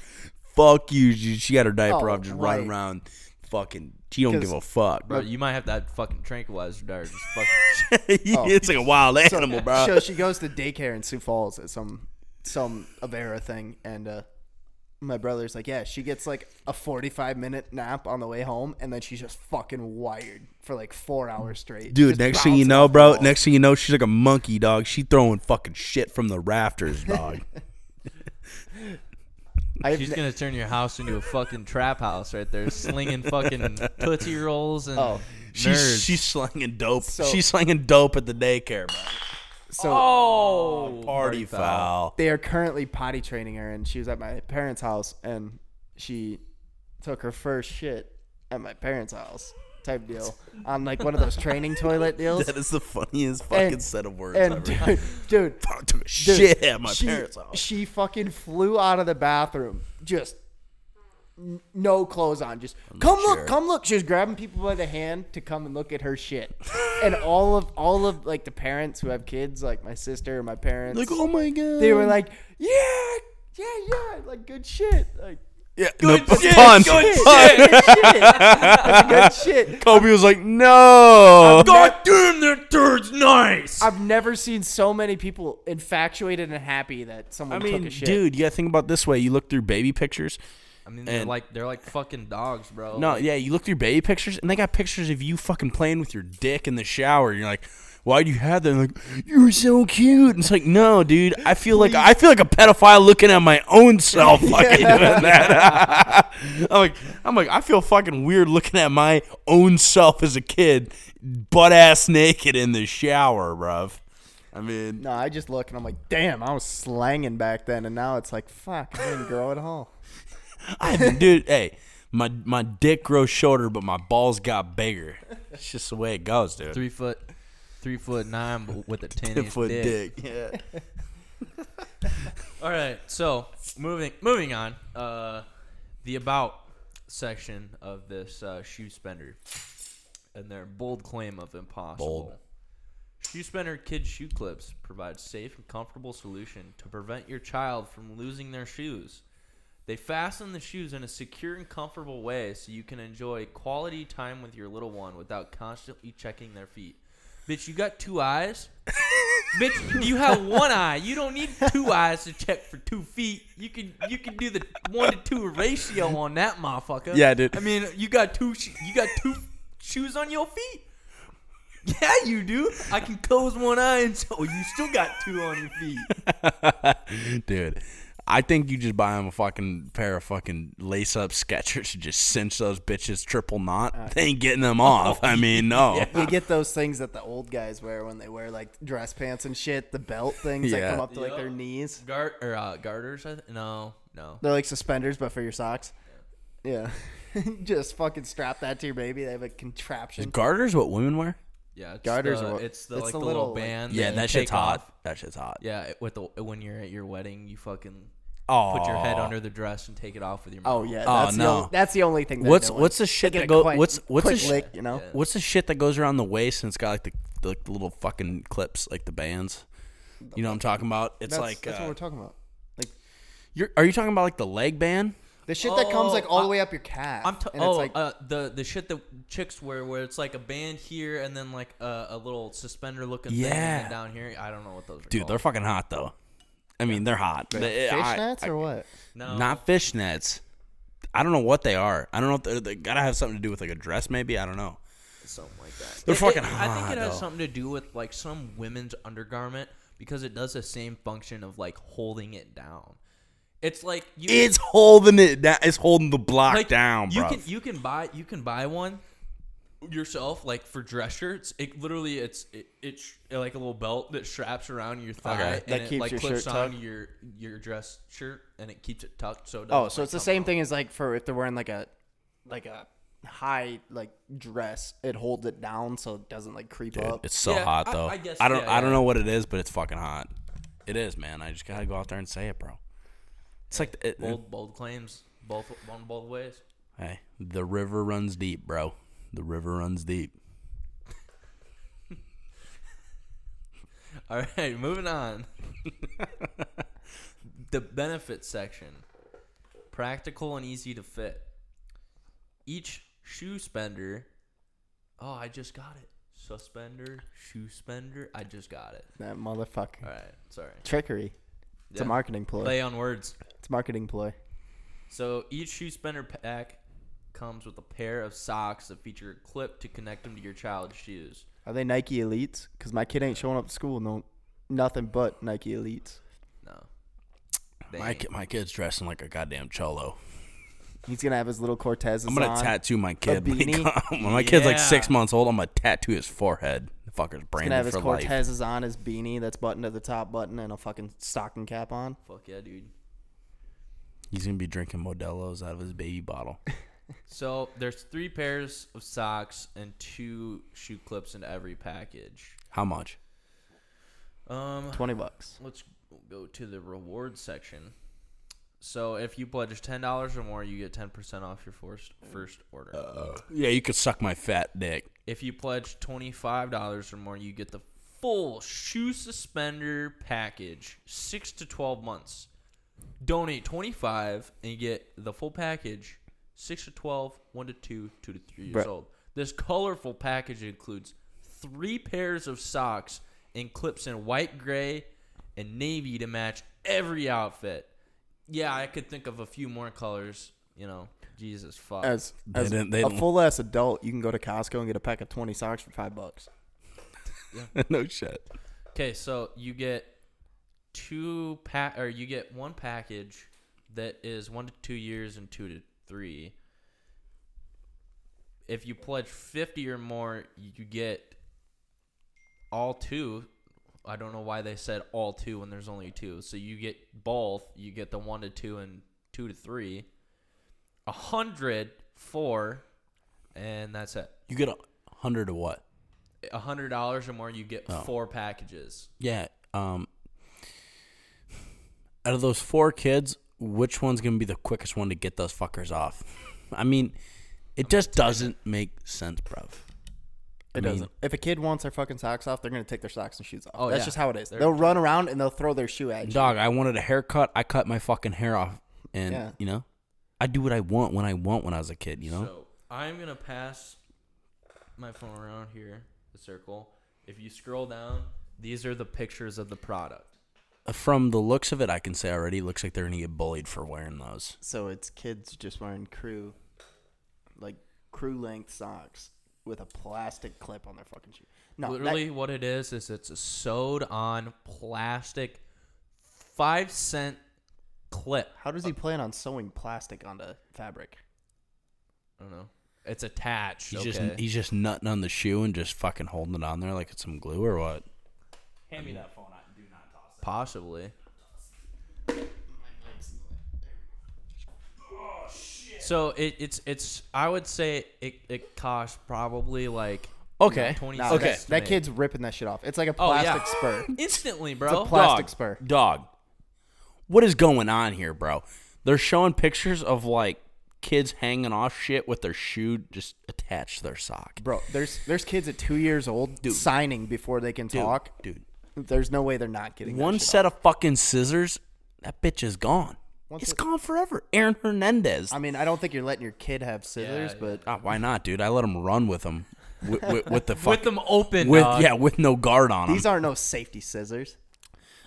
fuck you. She, she got her diaper Oh, off, just right. running around. Fucking, she don't give a fuck, Bro, bro. you might have that fucking tranquilizer dart. Just fucking, it's like a wild So, animal, bro. So she goes to daycare in Sioux Falls at some some Avera thing, and uh, my brother's like, yeah, she gets like a forty five minute nap on the way home, and then she's just fucking wired for like four hours straight. Dude, Just next thing you bouncing know, off the bro, walls. next thing you know, she's like a monkey, dog. She throwing fucking shit from the rafters, dog. I've she's ne- gonna turn your house into a fucking trap house right there, slinging fucking tootsie rolls and Oh, she's nerds. she's slinging dope. So- she's slinging dope at the daycare, bro. so oh, Party foul. they are currently potty training her, and she was at my parents' house, and she took her first shit at my parents' house, type deal, on like one of those training toilet deals. That is the funniest fucking And- set of words And ever. dude, dude, I took a Dude, shit at my she, parents' house. She fucking flew out of the bathroom, just no clothes on. Just come sure. look, come look. She was grabbing people by the hand to come and look at her shit, and all of all of like the parents who have kids, like my sister, my parents, Like, oh my god. they were like, yeah, yeah, yeah, like good shit, like. Yeah, Good no, shit, pun. good pun. shit, good shit, That's good shit. Kobe was like, no. God damn, that dirt's nice. I've never seen so many people infatuated and happy that someone I mean, took a shit. dude, you gotta think about it this way. You look through baby pictures. I mean, they're And- like they're like fucking dogs, bro. No, yeah, you look through baby pictures, and they got pictures of you fucking playing with your dick in the shower. You're like, why'd you have that? And like, you're so cute. And it's like, no, dude, I feel like I feel like a pedophile looking at my own self fucking doing that. I'm like, I'm like, I feel fucking weird looking at my own self as a kid, butt ass naked in the shower, bruv. I mean, No, I just look and I'm like, damn, I was slanging back then, and now it's like, fuck, I didn't grow at all. I haven't, dude. Hey, my my dick grows shorter, but my balls got bigger. It's just the way it goes, dude. Three foot, three foot nine but with a ten inch foot dick. dick. Yeah. All right, so moving moving on. Uh, the about section of this uh, shoe spender, and their bold claim of impossible. Bold. Shoe spender Kids shoe clips provide safe and comfortable solution to prevent your child from losing their shoes. They fasten the shoes in a secure and comfortable way so you can enjoy quality time with your little one without constantly checking their feet. Bitch, you got two eyes? Bitch, you have one eye. You don't need two eyes to check for two feet. You can you can do the one to two ratio on that motherfucker. Yeah, dude. I mean, you got two sh- you got two shoes on your feet. Yeah, you do. I can close one eye and so you still got two on your feet. dude. I think you just buy him a fucking pair of fucking lace up Skechers and just cinch those bitches triple knot. They ain't getting them off. I mean, no. You get those things that the old guys wear when they wear like dress pants and shit, the belt things that come up to like their knees. Guard or uh, garters? I th- no, no. They're like suspenders, but for your socks. Yeah. Just fucking strap that to your baby. They have a contraption. Is Garters what women wear? Yeah, it's Garters the, are it's the it's like the the, little, little, like- band. Yeah, you that shit's take hot. off. That shit's hot. Yeah, with the when you're at your wedding, you fucking Oh, put your head under the dress and take it off with your. Mouth. Oh mouth. yeah, Oh, that's the no. only, that's the only thing. They're What's what's the shit that get a go? quick- What's what's the quick sh- lick, you know? Yeah. What's the shit that goes around the waist and it's got like the like the little fucking clips, like the bands? You know what I'm talking about? It's That's, like that's uh, what we're talking about. Like you're. Are you talking about like the leg band? the shit that comes Oh, like all the way up your calf. I'm t- and oh it's like uh, the the shit that chicks wear where it's like a band here and then like a, a little suspender looking thing Yeah. then down here. I don't know what those are. Dude, called. they're fucking hot though. I mean, they're hot. They- eh, I- fishnets I- or what? no Not fishnets. I don't know what they are. I don't know if they're, they gotta have something to do with like a dress, maybe. I don't know. something like that. They're It- fucking it- I think hot, it has though. something to do with like some women's undergarment because it does the same function of like holding it down. It's like you It's holding it down. It's holding the block like, down, You bro. can you can buy you can buy one yourself like for dress shirts. It literally it's it, it's like a little belt that straps around your thigh Okay. and That it keeps like your clips shirt on tucked? your your dress shirt and it keeps it tucked so it Oh, doesn't, so like, it's the come same out. thing as like for if they're wearing like a like a high like dress, it holds it down so it doesn't like creep Dude, up. it's so Yeah, hot I- though. I guess- I don't. yeah, I don't yeah. know what it is, but it's fucking hot. It is, man. I just gotta go out there and say it, bro. It's like it, bold bold claims both one both ways. hey, the river runs deep, bro. The river runs deep. All right, moving on. the benefits section. Practical and easy to fit. Each shoe spender. Oh, I just got it. Suspender, shoe spender. I just got it. that motherfucker. All right, sorry. Trickery. It's a marketing ploy. Play on words. It's a marketing ploy. So each shoe spender pack comes with a pair of socks that feature a clip to connect them to your child's shoes. Are they Nike Elites? Because my kid ain't showing up to school. No, nothing but Nike Elites. No. They My ain't. ki- my kid's dressing like a goddamn cholo. He's gonna have his little Cortezes I'm gonna on. tattoo my kid. Like, when my kid's like Yeah. six months old, I'm gonna tattoo his forehead. The fucker's He's branded gonna have his for life. Cortezes on, his beanie that's buttoned to the top button, and a fucking stocking cap on. Fuck yeah, dude. He's gonna be drinking Modelo's out of his baby bottle. So there's three pairs of socks and two shoe clips in every package. How much? Um, Twenty bucks. let's go to the reward section. So if you pledge ten dollars or more, you get ten percent off your first first order. Yeah, you could suck my fat dick. if you pledge twenty five dollars or more, you get the full shoe suspender package, six to twelve months. Donate twenty five and you get the full package, six to 12, 1 to two, two to three years Bruh. old. This colorful package includes three pairs of socks and clips in white, gray, and navy to match every outfit. Yeah, I could think of a few more colors. You know, Jesus fuck. As, They as didn't- they a don't- full ass adult, you can go to Costco and get a pack of twenty socks for five bucks. no shit. Okay, so you get two pack, or you get one package that is one to two years and two to three. If you pledge fifty or more, you get all two I don't know why they said all two when there's only two. So you get both. You get the one to two and two to three. A hundred four, and that's it. You get a hundred of what? A hundred dollars or more, you get Oh. four packages. Yeah. Um. Out of those four kids, which one's gonna be the quickest one to get those fuckers off? I mean, it just doesn't make sense, bruv. It I mean- doesn't. If a kid wants their fucking socks off, they're gonna take their socks and shoes off. Oh, That's yeah. just how it is. They're- They'll run around and they'll throw their shoe at you. Dog, I wanted a haircut. I cut my fucking hair off, and Yeah. you know, I do what I want when I want when I was a kid. You know. So I'm gonna pass my phone around here, the circle. If you scroll down, these are the pictures of the product. From the looks of it, I can say already, looks like they're gonna get bullied for wearing those. So it's kids just wearing crew, like crew length socks with a plastic clip on their fucking shoe. No, that- Literally, what it is is it's a sewed on plastic five cent clip. how does he plan on sewing plastic onto fabric? I don't know. It's attached. He's okay. just he's just nutting on the shoe and just fucking holding it on there like it's some glue or what? Hand me that phone. I do not toss it. Possibly. So it, it's it's I would say it, it costs probably like Okay. twenty No, cents that, that kid's ripping that shit off. It's like a Oh, yeah. plastic spur. instantly, It's bro. a plastic Dog. spur. Dog. What is going on here, bro? They're showing pictures of like kids hanging off shit with their shoe just attached to their sock. Bro, there's there's kids at two years old signing before they can Dude, talk. dude. There's no way they're not getting that One shit set off. of fucking scissors, that bitch is gone. One it's set- gone forever. Aaron Hernandez. I mean, I don't think you're letting your kid have scissors, yeah. but Ah, why not, dude? I let him run with them, with, with, with the fuck, with them open. with dog. yeah, with no guard on them. these aren't no safety scissors.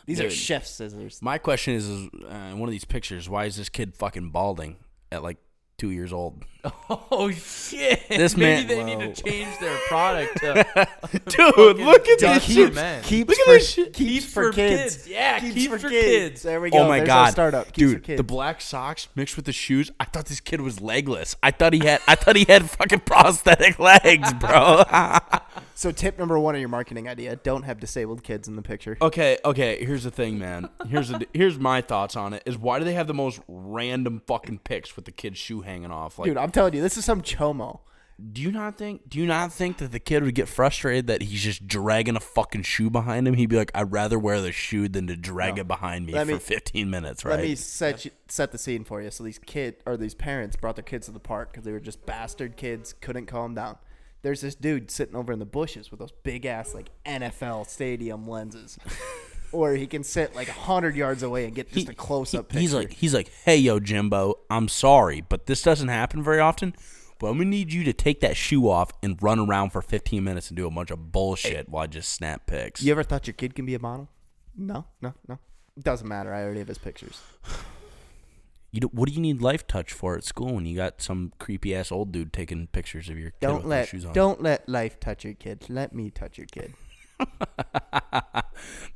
These are Dude. chef scissors. My question is, is uh, in one of these pictures, why is this kid fucking balding at like two years old? Oh shit! This Maybe man- they Whoa. need to change their product. To Dude, look at Duck this shit. men. Keeps Look at for, this shit. Keeps, for, kids. Yeah, keeps, keeps for, for kids. kids. There we oh go. Oh my There's god, startup. Keeps for dude! kids. The black socks mixed with the shoes. I thought this kid was legless. I thought he had. I thought he had fucking prosthetic legs, bro. So tip number one of your marketing idea: don't have disabled kids in the picture. okay, okay. Here's the thing, man. Here's the, here's my thoughts on it. Is why do they have the most random fucking pics with the kid's shoe hanging off? Like, Dude, I'm telling you, this is some chomo. do you not think? Do you not think that the kid would get frustrated that he's just dragging a fucking shoe behind him? He'd be like, "I'd rather wear the shoe than to drag it behind me Let for me- 15 minutes." Right? Let me set you, set the scene for you. So these kid or these parents brought their kids to the park because they were just bastard kids, couldn't calm down. There's this dude sitting over in the bushes with those big ass like NFL stadium lenses, or he can sit like hundred yards away and get just a close up picture. He's like, he's like, hey, yo, Jimbo, I'm sorry, but this doesn't happen very often. But I'm gonna need you to take that shoe off and run around for 15 minutes and do a bunch of bullshit while I just snap pics. you ever thought your kid can be a model? No, no, no. It Doesn't matter. I already have his pictures. You do, what do you need Lifetouch for at school when you got some creepy ass old dude taking pictures of your kid Don't with let shoes on? don't let life touch your kid. Let me touch your kid.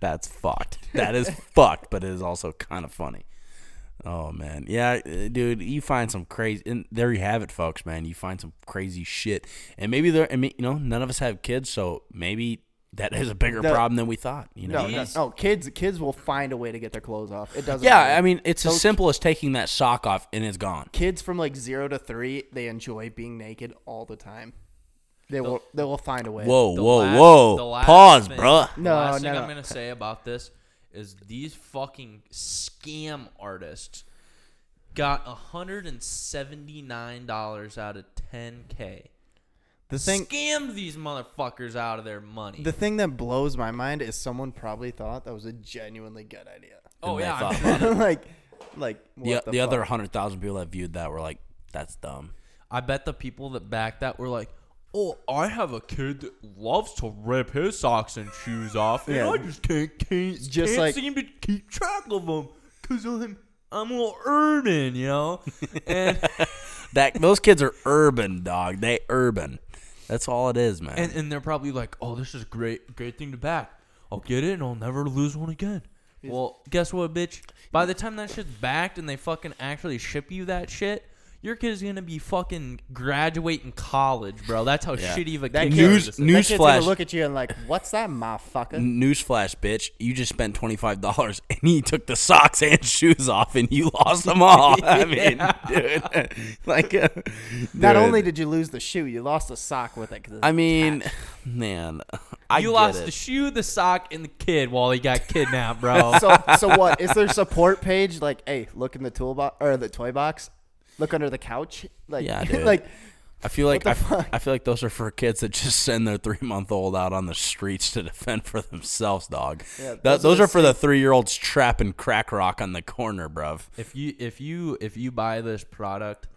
That's fucked. That is fucked, but it is also kind of funny. Oh man, yeah, uh, dude, you find some crazy, and there you have it, folks. Man, you find some crazy shit, and maybe there, I mean, you know, none of us have kids, so maybe that is a bigger The- problem than we thought. You know? No, no, no. Kids, kids will find a way to get their clothes off. It doesn't. Yeah, matter. I mean, it's as simple as taking that sock off and it's gone. kids from like zero to three, they enjoy being naked all the time. They will. They will find a way. Whoa, The whoa, last- whoa! the last Pause, thing- bruh. The No, last no, thing no. I'm gonna say about this is these fucking scam artists got hundred and seventy nine dollars out of ten k. The thing. scammed these motherfuckers out of their money. The thing that blows my mind is someone probably thought that was a genuinely good idea. oh yeah, I'm like, like what Yeah, the, the, other hundred thousand people that viewed that were like, "That's dumb." I bet the people that backed that were like, "Oh, I have a kid that loves to rip his socks and shoes off, and Yeah. I just can't can't, Just can't like- seem to keep track of them because I'm I'm a little urban, you know." And That those kids are urban, dog. They urban. That's all it is, man. and and they're probably like, "Oh, this is a great great thing to back. I'll get it, and I'll never lose one again." Well, guess what, bitch? By the time that shit's backed and they fucking actually ship you that shit, Your kid's gonna be fucking graduating college, bro. That's how Yeah. shitty of a That kid. kid- you News- to say. news- that kid's gonna Newsflash. look at you and like, what's that, motherfucker? Newsflash, bitch! You just spent twenty five dollars, and he took the socks and shoes off, and you lost them all. I mean, dude, like, uh, Not dude, only did you lose the shoe, you lost the sock with it. 'cause it's I mean, attached. man, I you get lost it. the shoe, the sock, and the kid while he got kidnapped, bro. so so what? Is there support page like, hey, look in the toolbox or the toy box, look under the couch, like, Yeah, dude. like I feel like the I, f- fuck? I feel like those are for kids that just send their three month old out on the streets to defend for themselves, dog. Yeah, Th- those those, are are, for the three year olds trapping crack rock on the corner, bruv. if you if you if you buy this product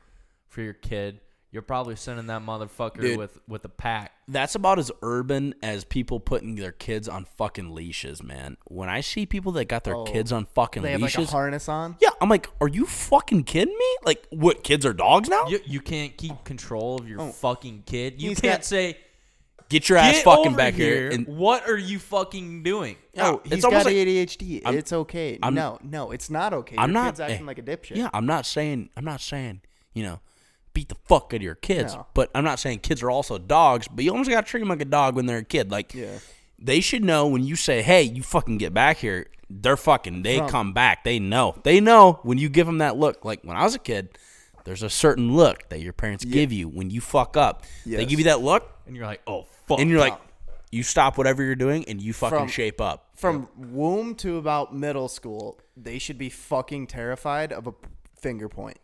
for your kid, you're probably sending that motherfucker Dude. with with a pack. That's about as urban as people putting their kids on fucking leashes, man. When I see people that got their Oh, kids on fucking leashes. they have like a harness on. yeah, I'm like, are you fucking kidding me? Like, what? Kids are dogs now? You, you can't keep control of your Oh. fucking kid. You He's can't got- say, Get your ass "Get fucking over back here. here. And what are you fucking doing?" Yeah, oh, it's he's almost got like- ADHD. I'm- it's okay. I'm- no, no, it's not okay. I'm Your not- kid's acting eh, like a dipshit. Yeah, I'm not saying I'm not saying you know beat the fuck out of your kids, No. but I'm not saying kids are also dogs. But you almost got to treat them like a dog when they're a kid. Like Yeah. they should know when you say, "Hey, you fucking get back here." They're fucking. They From- come back. They know. They know when you give them that look. Like when I was a kid, there's a certain look that your parents give you when you fuck up. They give you that look, And you're like, "Oh fuck!" and you're like, you stop whatever you're doing, and you fucking From- shape up. From womb to about middle school, they should be fucking terrified of a finger point.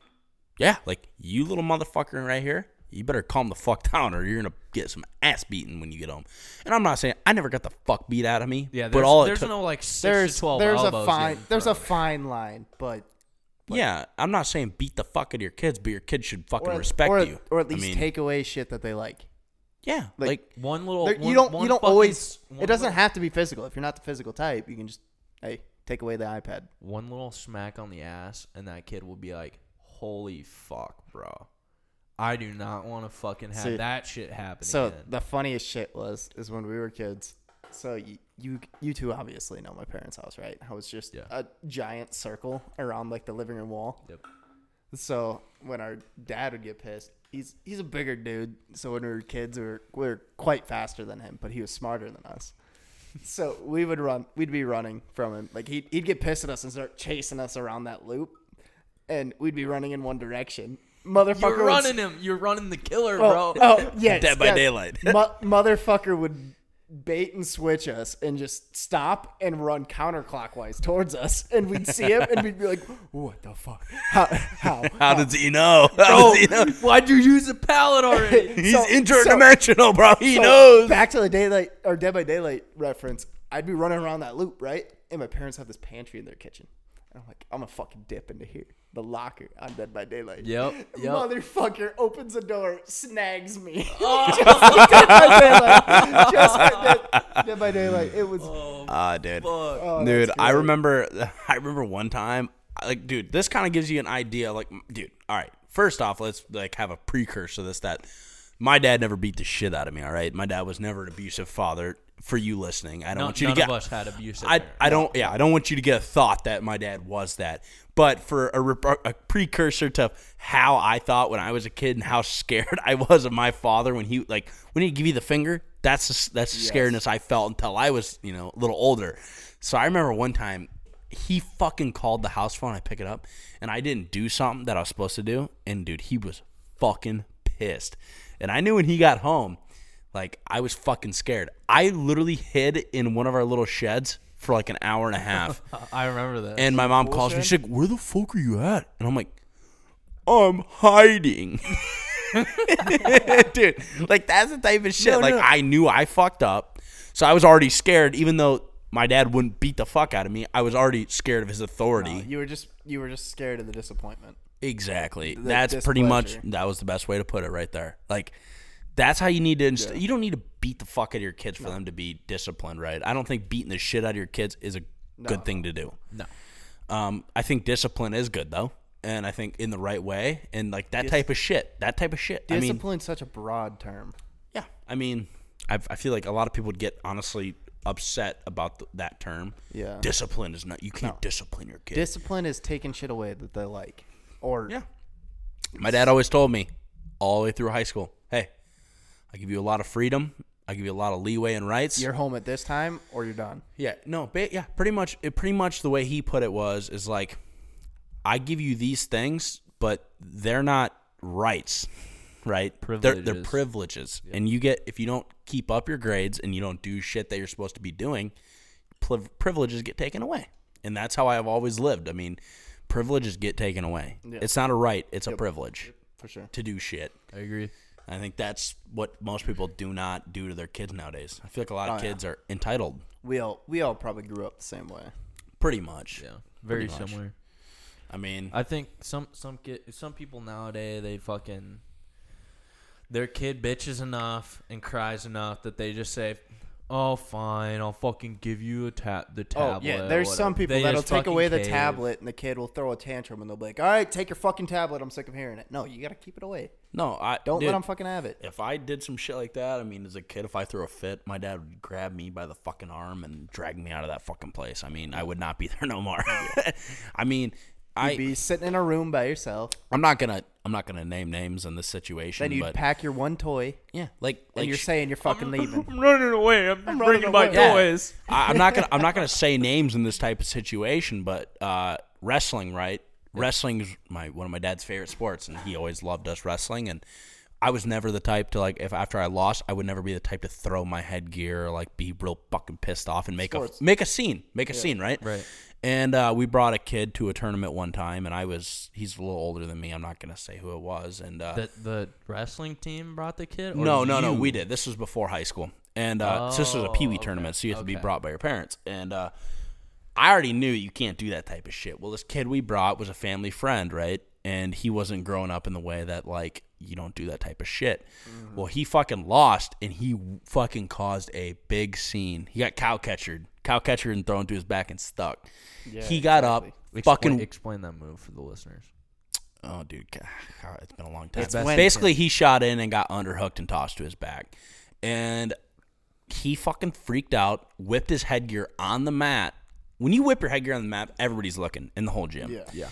Yeah, like you little motherfucker right here. You better calm the fuck down, or you're gonna get some ass beaten when you get home. And I'm not saying I never got the fuck beat out of me. "Yeah." but There's, all it there's took, no like six There's to twelve there's a fine there's a fine line, but yeah, I'm not saying beat the fuck out of your kids, but your kids should fucking or, respect or, you, or at I least mean, take away shit that they like. yeah, like- like, one little. There- one- you don't one you don't fucking always. It doesn't little- have to be physical. If you're not the physical type, you can just hey take away the iPad. one little smack on the ass, and that kid will be like, "Holy fuck, bro." I do not want to fucking have See, that shit happen So again. the funniest shit was is when we were kids. So you you, you two obviously know my parents' house, right? How it's just Yeah. a giant circle around like the living room wall. Yep. So when our dad would get pissed, he's he's a bigger dude. So when we were kids, we were, we were quite faster than him, but he was smarter than us. So we would run, we'd be running from him. Like he'd, he'd get pissed at us and start chasing us around that loop, and we'd be running in one direction. Motherfucker, You're would running him. You're running the killer, Oh, bro. oh yeah, Dead by yes. Daylight. Mo- motherfucker would bait and switch us and just stop and run counterclockwise towards us, and we'd see him and we'd be like, "What the fuck? How? How? how does he know? How Bro, does he know? why'd you use a pallet already? He's So- interdimensional, bro. He So, knows. Back to the daylight or Dead by Daylight reference. I'd be running around that loop, right? And my parents have this pantry in their kitchen. And I'm like, I'm gonna fucking dip into here. The locker on Dead by Daylight. Yep, yep. Motherfucker opens the door, snags me. just like Dead by Daylight. Just like Dead, Dead by Daylight. It was. Ah, dude. oh, dude, I remember. I remember one time. Like, dude, this kind of gives you an idea. Like, dude, all right. First off, let's like have a precursor to this. That my dad never beat the shit out of me. All right, my dad was never an abusive father. For you listening, I don't No, want you none to get. of us had abusive I, parents. I don't yeah I don't want you to get a thought that my dad was that but for a, a precursor to how I thought when I was a kid and how scared I was of my father when he like when he give you the finger that's the, that's the scaredness I felt until I was you know a little older. So I remember one time he fucking called the house phone I pick it up and I didn't do something that I was supposed to do and dude he was fucking pissed. And I knew when he got home like I was fucking scared. I literally hid in one of our little sheds for like an hour and a half. I remember that. and my mom calls me. She's like, "Where the fuck are you at?" And I'm like, "I'm hiding." Dude, like that's the type of shit. No, like no. I knew I fucked up, so I was already scared. Even though my dad wouldn't beat the fuck out of me, I was already scared of his authority. No, you were just you were just scared of the disappointment. Exactly. The that's pretty much that was the best way to put it right there. Like that's how you need to inst- you don't need to beat the fuck out of your kids for them to be disciplined, right? I don't think beating the shit out of your kids is a good thing to do. no. Um I think discipline is good though. And I think in the right way and like that type of shit. That type of shit. I mean, such a broad term. yeah. I mean, I I feel like a lot of people would get honestly upset about th- that term. Yeah. Discipline is not you can't discipline your kids. Discipline is taking shit away that they like, or Yeah. My dad always told me all the way through high school, "Hey, I give you a lot of freedom. I give you a lot of leeway and rights. You're home at this time or you're done. Yeah, no, ba- yeah, pretty much. It pretty much the way he put it was is like, I give you these things, but they're not rights, right? They're they're Privileges. privileges, and you get if you don't keep up your grades and you don't do shit that you're supposed to be doing, pl- privileges get taken away, and that's how I have always lived. I mean, privileges get taken away. It's not a right; it's a privilege For sure. to do shit. I agree. I think that's what most people do not do to their kids nowadays. I feel like a lot of Oh, yeah. kids are entitled, We all we all probably grew up the same way. pretty much. Yeah, very Pretty much. similar. I mean, I think some some kid, some people nowadays they fucking their kid bitches enough and cries enough that they just say, "Oh, fine, I'll fucking give you a tap the tablet. Oh yeah, there's some people They that'll just take fucking away the cave. tablet and the kid will throw a tantrum and they'll be like, "All right, take your fucking tablet. I'm sick of hearing it." No, you gotta keep it away. no, I Don't dude, let them fucking have it. If I did some shit like that, I mean, as a kid, if I threw a fit, my dad would grab me by the fucking arm and drag me out of that fucking place. I mean, I would not be there no more. I mean, You'd I be sitting in a room by yourself. I'm not gonna I'm not gonna name names in this situation, Then you'd but pack your one toy, yeah, like and you're sh- saying you're fucking leaving. I'm running away. I'm, running bringing my away. Yeah. toys. I, I'm not gonna I'm not gonna say names in this type of situation, but uh, wrestling, right? Wrestling's my one of my dad's favorite sports, and he always loved us wrestling. And I was never the type to like if after I lost, I would never be the type to throw my headgear or like be real fucking pissed off and make Sports. a make a scene, make a scene, right? Right. And uh, we brought a kid to a tournament one time, and I was he's a little older than me. I'm not gonna say who it was, and uh, The the wrestling team brought the kid. Or no, no, no. you? We did. This was before high school, and uh, so this was a pee wee Oh, tournament, so you have to be okay. brought by your parents. And uh, I already knew you can't do that type of shit. Well, this kid we brought was a family friend, right? And he wasn't growing up in the way that like you don't do that type of shit. Mm-hmm. Well, he fucking lost, and he fucking caused a big scene. He got cow catchered, cow catchered, and thrown to his back and stuck. he got up, Explain, fucking explain that move for the listeners. Oh, dude, God, God, it's been a long time. It's Basically, he shot in and got underhooked and tossed to his back, and he fucking freaked out, whipped his headgear on the mat. When you whip your headgear on the mat, everybody's looking in the whole gym. Yeah. Yeah.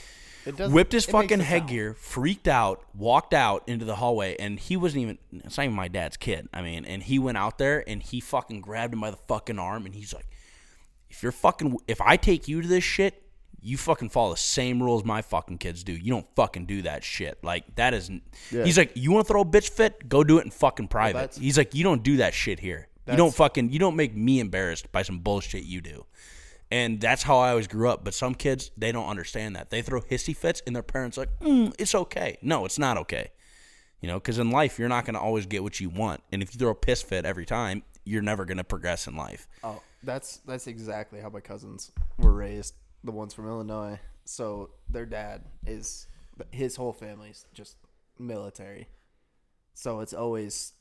Whipped his fucking headgear, freaked out, walked out into the hallway, and he wasn't even. It's not even my dad's kid. I mean, and he went out there and he fucking grabbed him by the fucking arm, and he's like, "If you're fucking, if I take you to this shit, you fucking follow the same rules my fucking kids do. You don't fucking do that shit. Like that isn't." Yeah. He's like, "You want to throw a bitch fit? Go do it in fucking private." that's- he's like, "You don't do that shit here. You don't fucking. You don't make me embarrassed by some bullshit you do." And that's how I always grew up. But some kids, they don't understand that. They throw hissy fits, and their parents are like, mm, "It's okay." No, it's not okay. You know, because in life, you're not going to always get what you want. And if you throw a piss fit every time, you're never going to progress in life. Oh, that's that's exactly how my cousins were raised. The ones from Illinois. So their dad is his whole family's just military. So it's always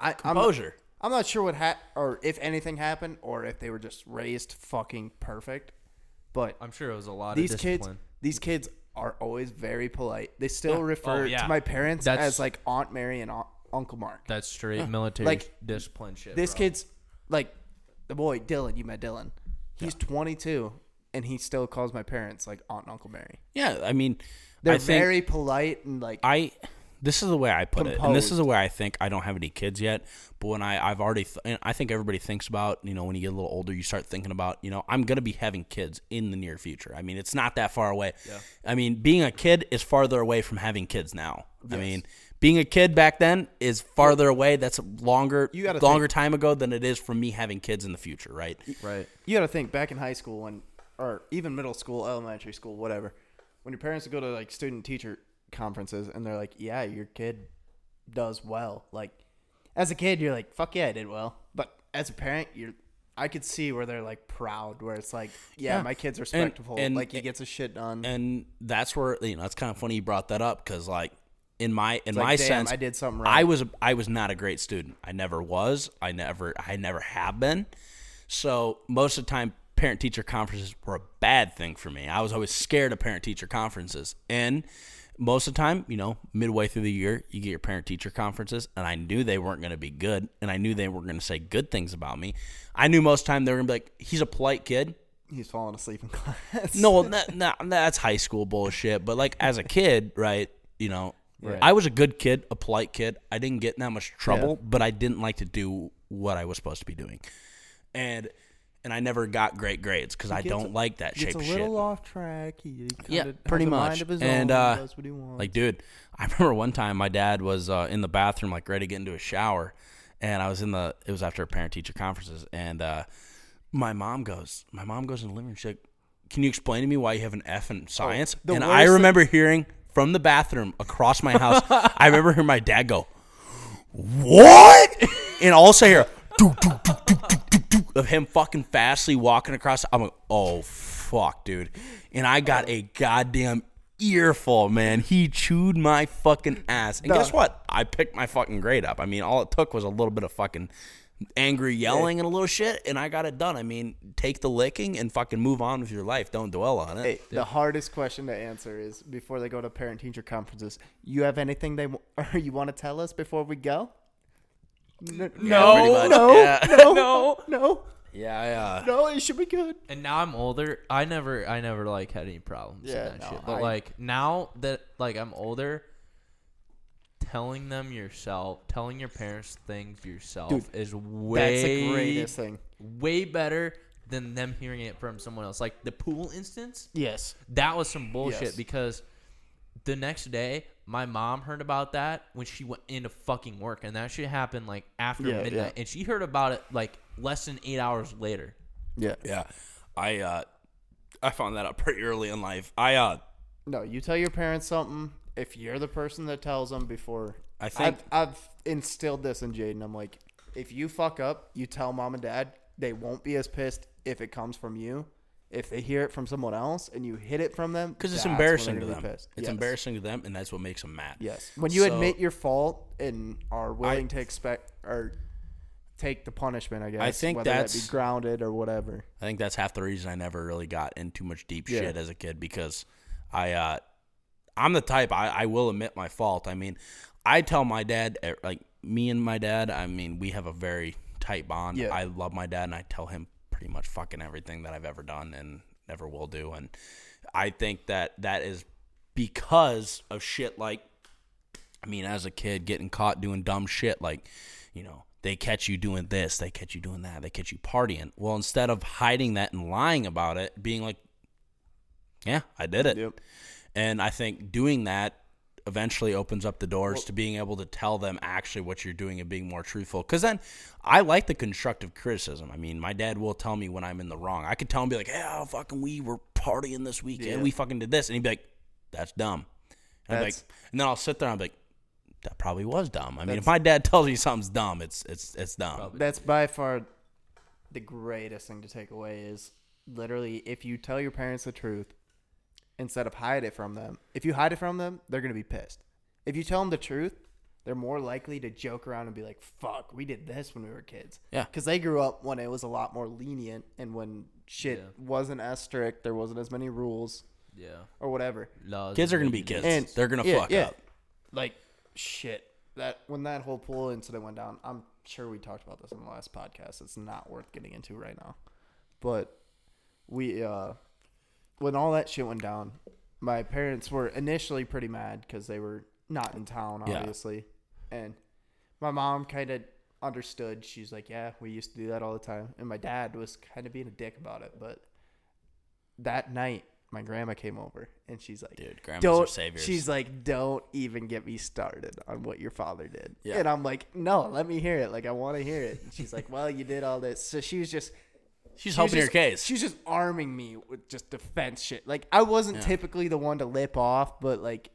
I I'm, Composure. I'm not sure what ha- or if anything happened or if they were just raised fucking perfect. But I'm sure it was a lot these of kids these kids are always very polite. They still oh, refer Oh, yeah. to my parents That's- as like Aunt Mary and Aunt, Uncle Mark. That's straight military Like, discipline shit. This bro. kid's like the boy Dylan. You met Dylan. He's 22 and he still calls my parents like Aunt and Uncle Mary. Yeah, I mean, They're I think very polite and like I. This is the way I put it, and this is the way I think. I don't have any kids yet, but when I I've already, th- and I think everybody thinks about you know when you get a little older, you start thinking about you know I'm gonna be having kids in the near future. I mean, it's not that far away. I mean, being a kid is farther away from having kids now. I mean, being a kid back then is farther away. That's a longer longer time ago than it is from me having kids in the future, right? right. you got to think back in high school when or even middle school, elementary school, whatever. When your parents would go to like student teacher conferences and they're like, "Yeah, your kid does well." Like as a kid, you're like, "Fuck yeah, I did well." But as a parent, you're I could see where they're like proud, where it's like, "Yeah, Yeah. my kid's respectful. and- like he gets his shit done." and that's where you know it's kind of funny you brought that up because like in my in like, my damn, sense I did something I was I was not a great student. I never was. I never I never have been. So most of the time parent teacher conferences were a bad thing for me. I was always scared of parent teacher conferences. And most of the time, you know, midway through the year, you get your parent teacher conferences and I knew they weren't going to be good and I knew they weren't going to say good things about me. I knew most of the time they were going to be like he's a polite kid. He's falling asleep in class. No, that, that, that's high school bullshit. But like as a kid, right? you know, Right. I was a good kid, a polite kid. I didn't get in that much trouble, but I didn't like to do what I was supposed to be doing, and and I never got great grades because I don't a- like that Gets shape a of little shit. off track. He Yeah, pretty has mind much. of his And, own, uh, does what he wants. Like, dude, I remember one time my dad was uh, in the bathroom, like ready to get into a shower, and I was in the. It was after parent teacher conferences, and uh, my mom goes, my mom goes in the living room. She's like, "Can you explain to me why you have an F in science?" the and worst I thing- remember hearing from the bathroom across my house. I remember hearing my dad go, "What?" and also hear. "Doo, doo, doo, doo, doo, doo, doo," Of him fucking fastly walking across, I'm like, oh fuck, dude, and I got a goddamn earful, man. He chewed my fucking ass. And guess what? I picked my fucking grade up. I mean, all it took was a little bit of fucking angry yelling and a little shit, and I got it done. I mean, take the licking and fucking move on with your life. Don't dwell on it. Hey, the hardest question to answer is before they go to parent teacher conferences. You have anything they w- or you want to tell us before we go? N- Yeah, no, Yeah. no, No. no, Yeah, I, uh, no. It should be good. And now I'm older. I never, I never like had any problems Yeah, in that no, shit. But I- like now that like I'm older, telling them yourself, telling your parents things yourself Dude, is way That's the greatest thing. way better than them hearing it from someone else. Like the pool instance, Yes. that was some bullshit Yes. because the next day my mom heard about that when she went into fucking work and that shit happened like after Yeah, midnight yeah. and she heard about it like less than eight hours later. Yeah. yeah. I, uh, I found that out pretty early in life. I, uh, No, you tell your parents something. If you're the person that tells them before, I think- I've, I've instilled this in Jaden. I'm like, if you fuck up, you tell mom and dad. They won't be as pissed if it comes from you. If they hear it from someone else and you hit it from them, because it's that's when embarrassing to gonna them. be pissed. It's Yes. embarrassing to them, and that's what makes them mad. Yes. When you So- admit your fault and are willing to expect or take the punishment, I guess. I think whether that that's- be grounded or whatever. I think that's half the reason I never really got into much deep Yeah. shit as a kid because I uh I'm the type I, I will admit my fault. I mean, I tell my dad eh, like me and my dad, I mean, we have a very tight bond. Yeah. I love my dad and I tell him pretty much fucking everything that I've ever done and never will do and I think that that is because of shit like I mean, as a kid, getting caught doing dumb shit, like, you know, they catch you doing this, they catch you doing that, they catch you partying. Well, instead of hiding that and lying about it, being like, yeah, I did it. Yep. And I think doing that eventually opens up the doors to being able to tell them actually what you're doing and being more truthful. Because then I like the constructive criticism. I mean, my dad will tell me when I'm in the wrong. I could tell him, be like, yeah, fucking, we were partying this weekend. Yeah. We fucking did this. And he'd be like, that's dumb. And, I'd like, That's- and then I'll sit there and I'll be like, that probably was dumb. I mean, if my dad tells me something's dumb, it's it's it's dumb. That's by far the greatest thing to take away is literally if you tell your parents the truth instead of hide it from them. If you hide it from them, they're going to be pissed. If you tell them the truth, they're more likely to joke around and be like, "Fuck, we did this when we were kids." Yeah. Cuz they grew up when it was a lot more lenient and when shit Yeah. wasn't as strict, there wasn't as many rules Yeah. or whatever. Laws Kids are gonna be kids. And They're gonna yeah, fuck yeah. up. Like shit. That when that whole pool incident went down, I'm sure we talked about this in the last podcast. It's not worth getting into right now. But we uh when all that shit went down, my parents were initially pretty mad cuz they were not in town Yeah. obviously. And my mom kind of understood. She's like, "Yeah, we used to do that all the time." And my dad was kind of being a dick about it, but that night my grandma came over and she's like, Dude, grandmas are don't saviors. she's like don't even get me started on what your father did Yeah. and i'm like no let me hear it like i want to hear it and she's like well you did all this so she was just she's helping your case. she's just arming me with just defense shit like i wasn't Yeah. typically the one to lip off but like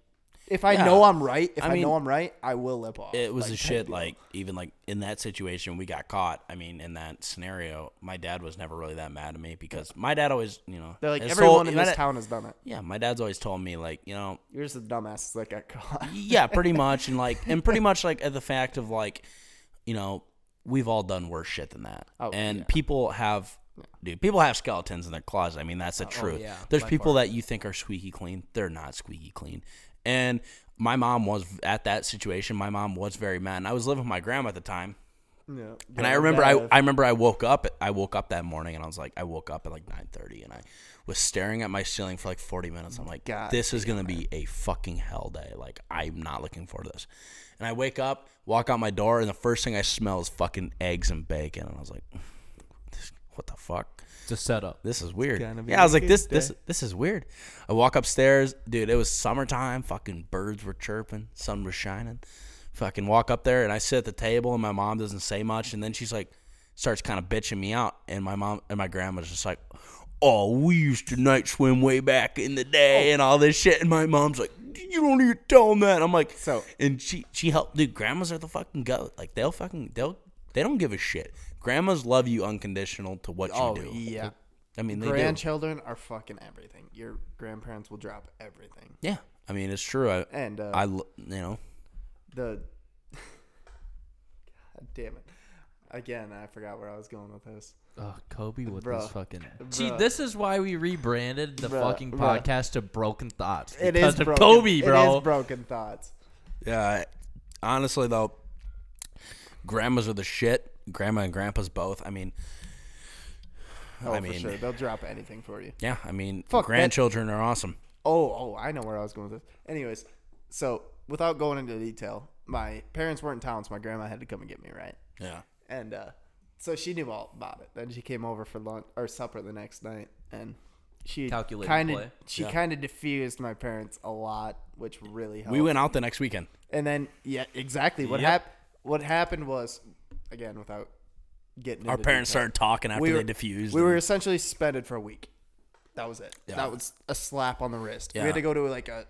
if i Yeah. know i'm right if I i, mean, know i'm right i will lip off it was like, a shit deal. like even like in that situation we got caught i mean in that scenario my dad was never really that mad at me because my dad always you know they're like everyone told- in this dad- town has done it yeah my dad's always told me like you know you're just the dumbass that got caught yeah pretty much and like and pretty much like at the fact of like you know we've all done worse shit than that Oh, and yeah. people have dude people have skeletons in their closet i mean that's the uh, oh, truth yeah, there's people far. that you think are squeaky clean they're not squeaky clean and my mom was at that situation my mom was very mad and i was living with my grandma at the time Yeah. And I remember I, I remember I woke up I woke up that morning and I was like I woke up at like 9:30 and I was staring at my ceiling for like 40 minutes. I'm like God this is going to be a fucking hell day. Like I'm not looking forward to this. And I wake up, walk out my door and the first thing I smell is fucking eggs and bacon and I was like what the fuck? It's a setup. This is weird. Yeah, I was like this this day. this is weird. I walk upstairs, dude, it was summertime, fucking birds were chirping, sun was shining. Fucking walk up there and I sit at the table and my mom doesn't say much and then she's like starts kind of bitching me out and my mom and my grandma's just like, "Oh, we used to night swim way back in the day and all this shit." And my mom's like, "You don't even tell them that." I'm like, So- and she she helped dude, grandmas are the fucking goat. Like they'll fucking they'll they don't give a shit. Grandmas love you unconditional to what you Oh do. yeah. I mean, they do. Grandchildren are fucking everything. Your grandparents will drop everything. Yeah, I mean it's true. I, And uh, I, you know, the God damn it. Again, I forgot where I was going with this. Oh, Kobe with Bruh. this fucking. See, this is why we rebranded the Bruh. fucking Bruh. podcast to Broken Thoughts. It because of broken. Kobe, bro. is broken thoughts. yeah. I- Honestly, though, grandmas are the shit. Grandma and grandpas both. I mean, Oh, I for mean, sure. They'll drop anything for you. yeah. I mean, Fuck, that- grandchildren are awesome. Oh, oh, I know where I was going with this. Anyways, so without going into detail, my parents weren't in town, so my grandma had to come and get me, right? Yeah. And uh, so she knew all about it. Then she came over for lunch or supper the next night, and she Calculated kind play. of she Yeah. kind of diffused my parents a lot, which really helped. We went out the next weekend. and then yeah, exactly what Yep. happened. What happened was, again, without getting Our into parents detail, started talking after we they were- diffused. We were and- essentially suspended for a week. That was it. Yeah. That was a slap on the wrist. Yeah. We had to go to like a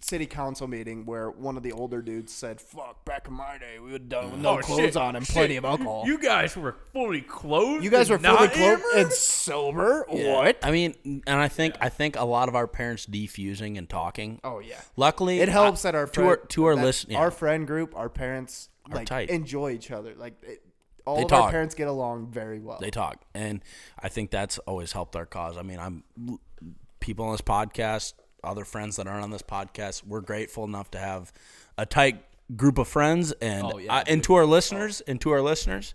city council meeting where one of the older dudes said, "Fuck, back in my day, we would have done with no Oh, clothes shit. on and Shit. plenty of alcohol." You guys were fully clothed. You guys were fully clothed and sober. Yeah. What? I mean, and I think I think a lot of our parents defusing and talking. Oh yeah. Luckily, It helps I- that our to our to our that list. Yeah. our friend group, our parents Are like tight. enjoy each other. Like it, all They of our parents get along very well. they talk and i think that's always helped our cause i mean i'm people on this podcast other friends that aren't on this podcast we're grateful enough to have a tight group of friends and Oh, yeah, I, and to our listeners and to our listeners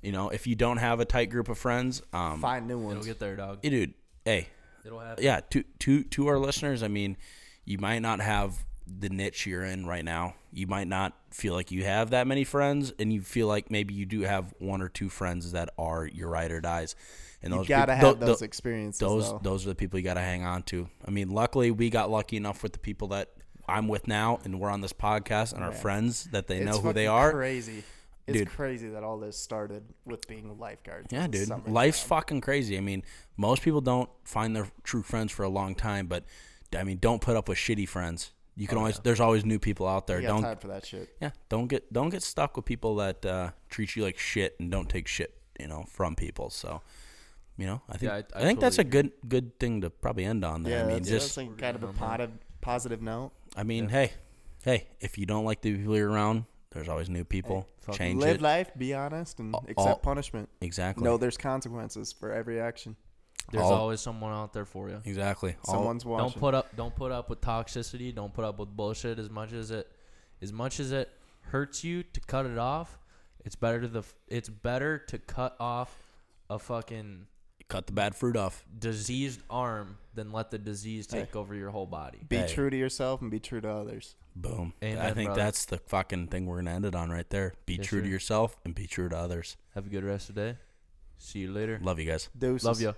you know if you don't have a tight group of friends um Find new ones. It'll get there, dog. yeah, dude hey It'll happen. yeah to to to our listeners i mean you might not have the niche you're in right now you might not feel like you have that many friends and you feel like maybe you do have one or two friends that are your ride or dies and You those gotta peop- tho- have those tho- experiences. those though. those are the people you got to hang on to i mean luckily we got lucky enough with the people that i'm with now and we're on this podcast and our friends that they It's know who they are Crazy. It's Dude. crazy that all this started with being lifeguards. Yeah, dude. Life's fucking crazy. I mean, most people don't find their true friends for a long time, but I mean, don't put up with shitty friends. You can always there's always new people out there. Don't time for that shit. yeah, don't get don't get stuck with people that uh, treat you like shit and don't take shit, you know, from people. So, you know, I think Yeah, I- I, I think that's a good good thing to probably end on there. Yeah, I mean, that's, just that's like kind of a positive positive note. I mean, hey, hey, if you don't like the people you're around, there's always new people. fucking Change Live it. life, be honest, and All- accept all- punishment. Exactly. No, there's consequences for every action. There's All- always someone out there for you. exactly. All- Someone's watching. Don't put up don't put up with toxicity. Don't put up with bullshit as much as it as much as it hurts you to cut it off. It's better to the it's better to cut off a fucking cut the bad fruit off. diseased arm than let the disease take Hey. over your whole body. be Hey. true to yourself and be true to others. Boom. And I think brother. that's the fucking thing we're gonna end it on right there. Be Yes, true to sir. yourself and be true to others. Have a good rest of the day. See you later. Love you guys. Deuces. Love you.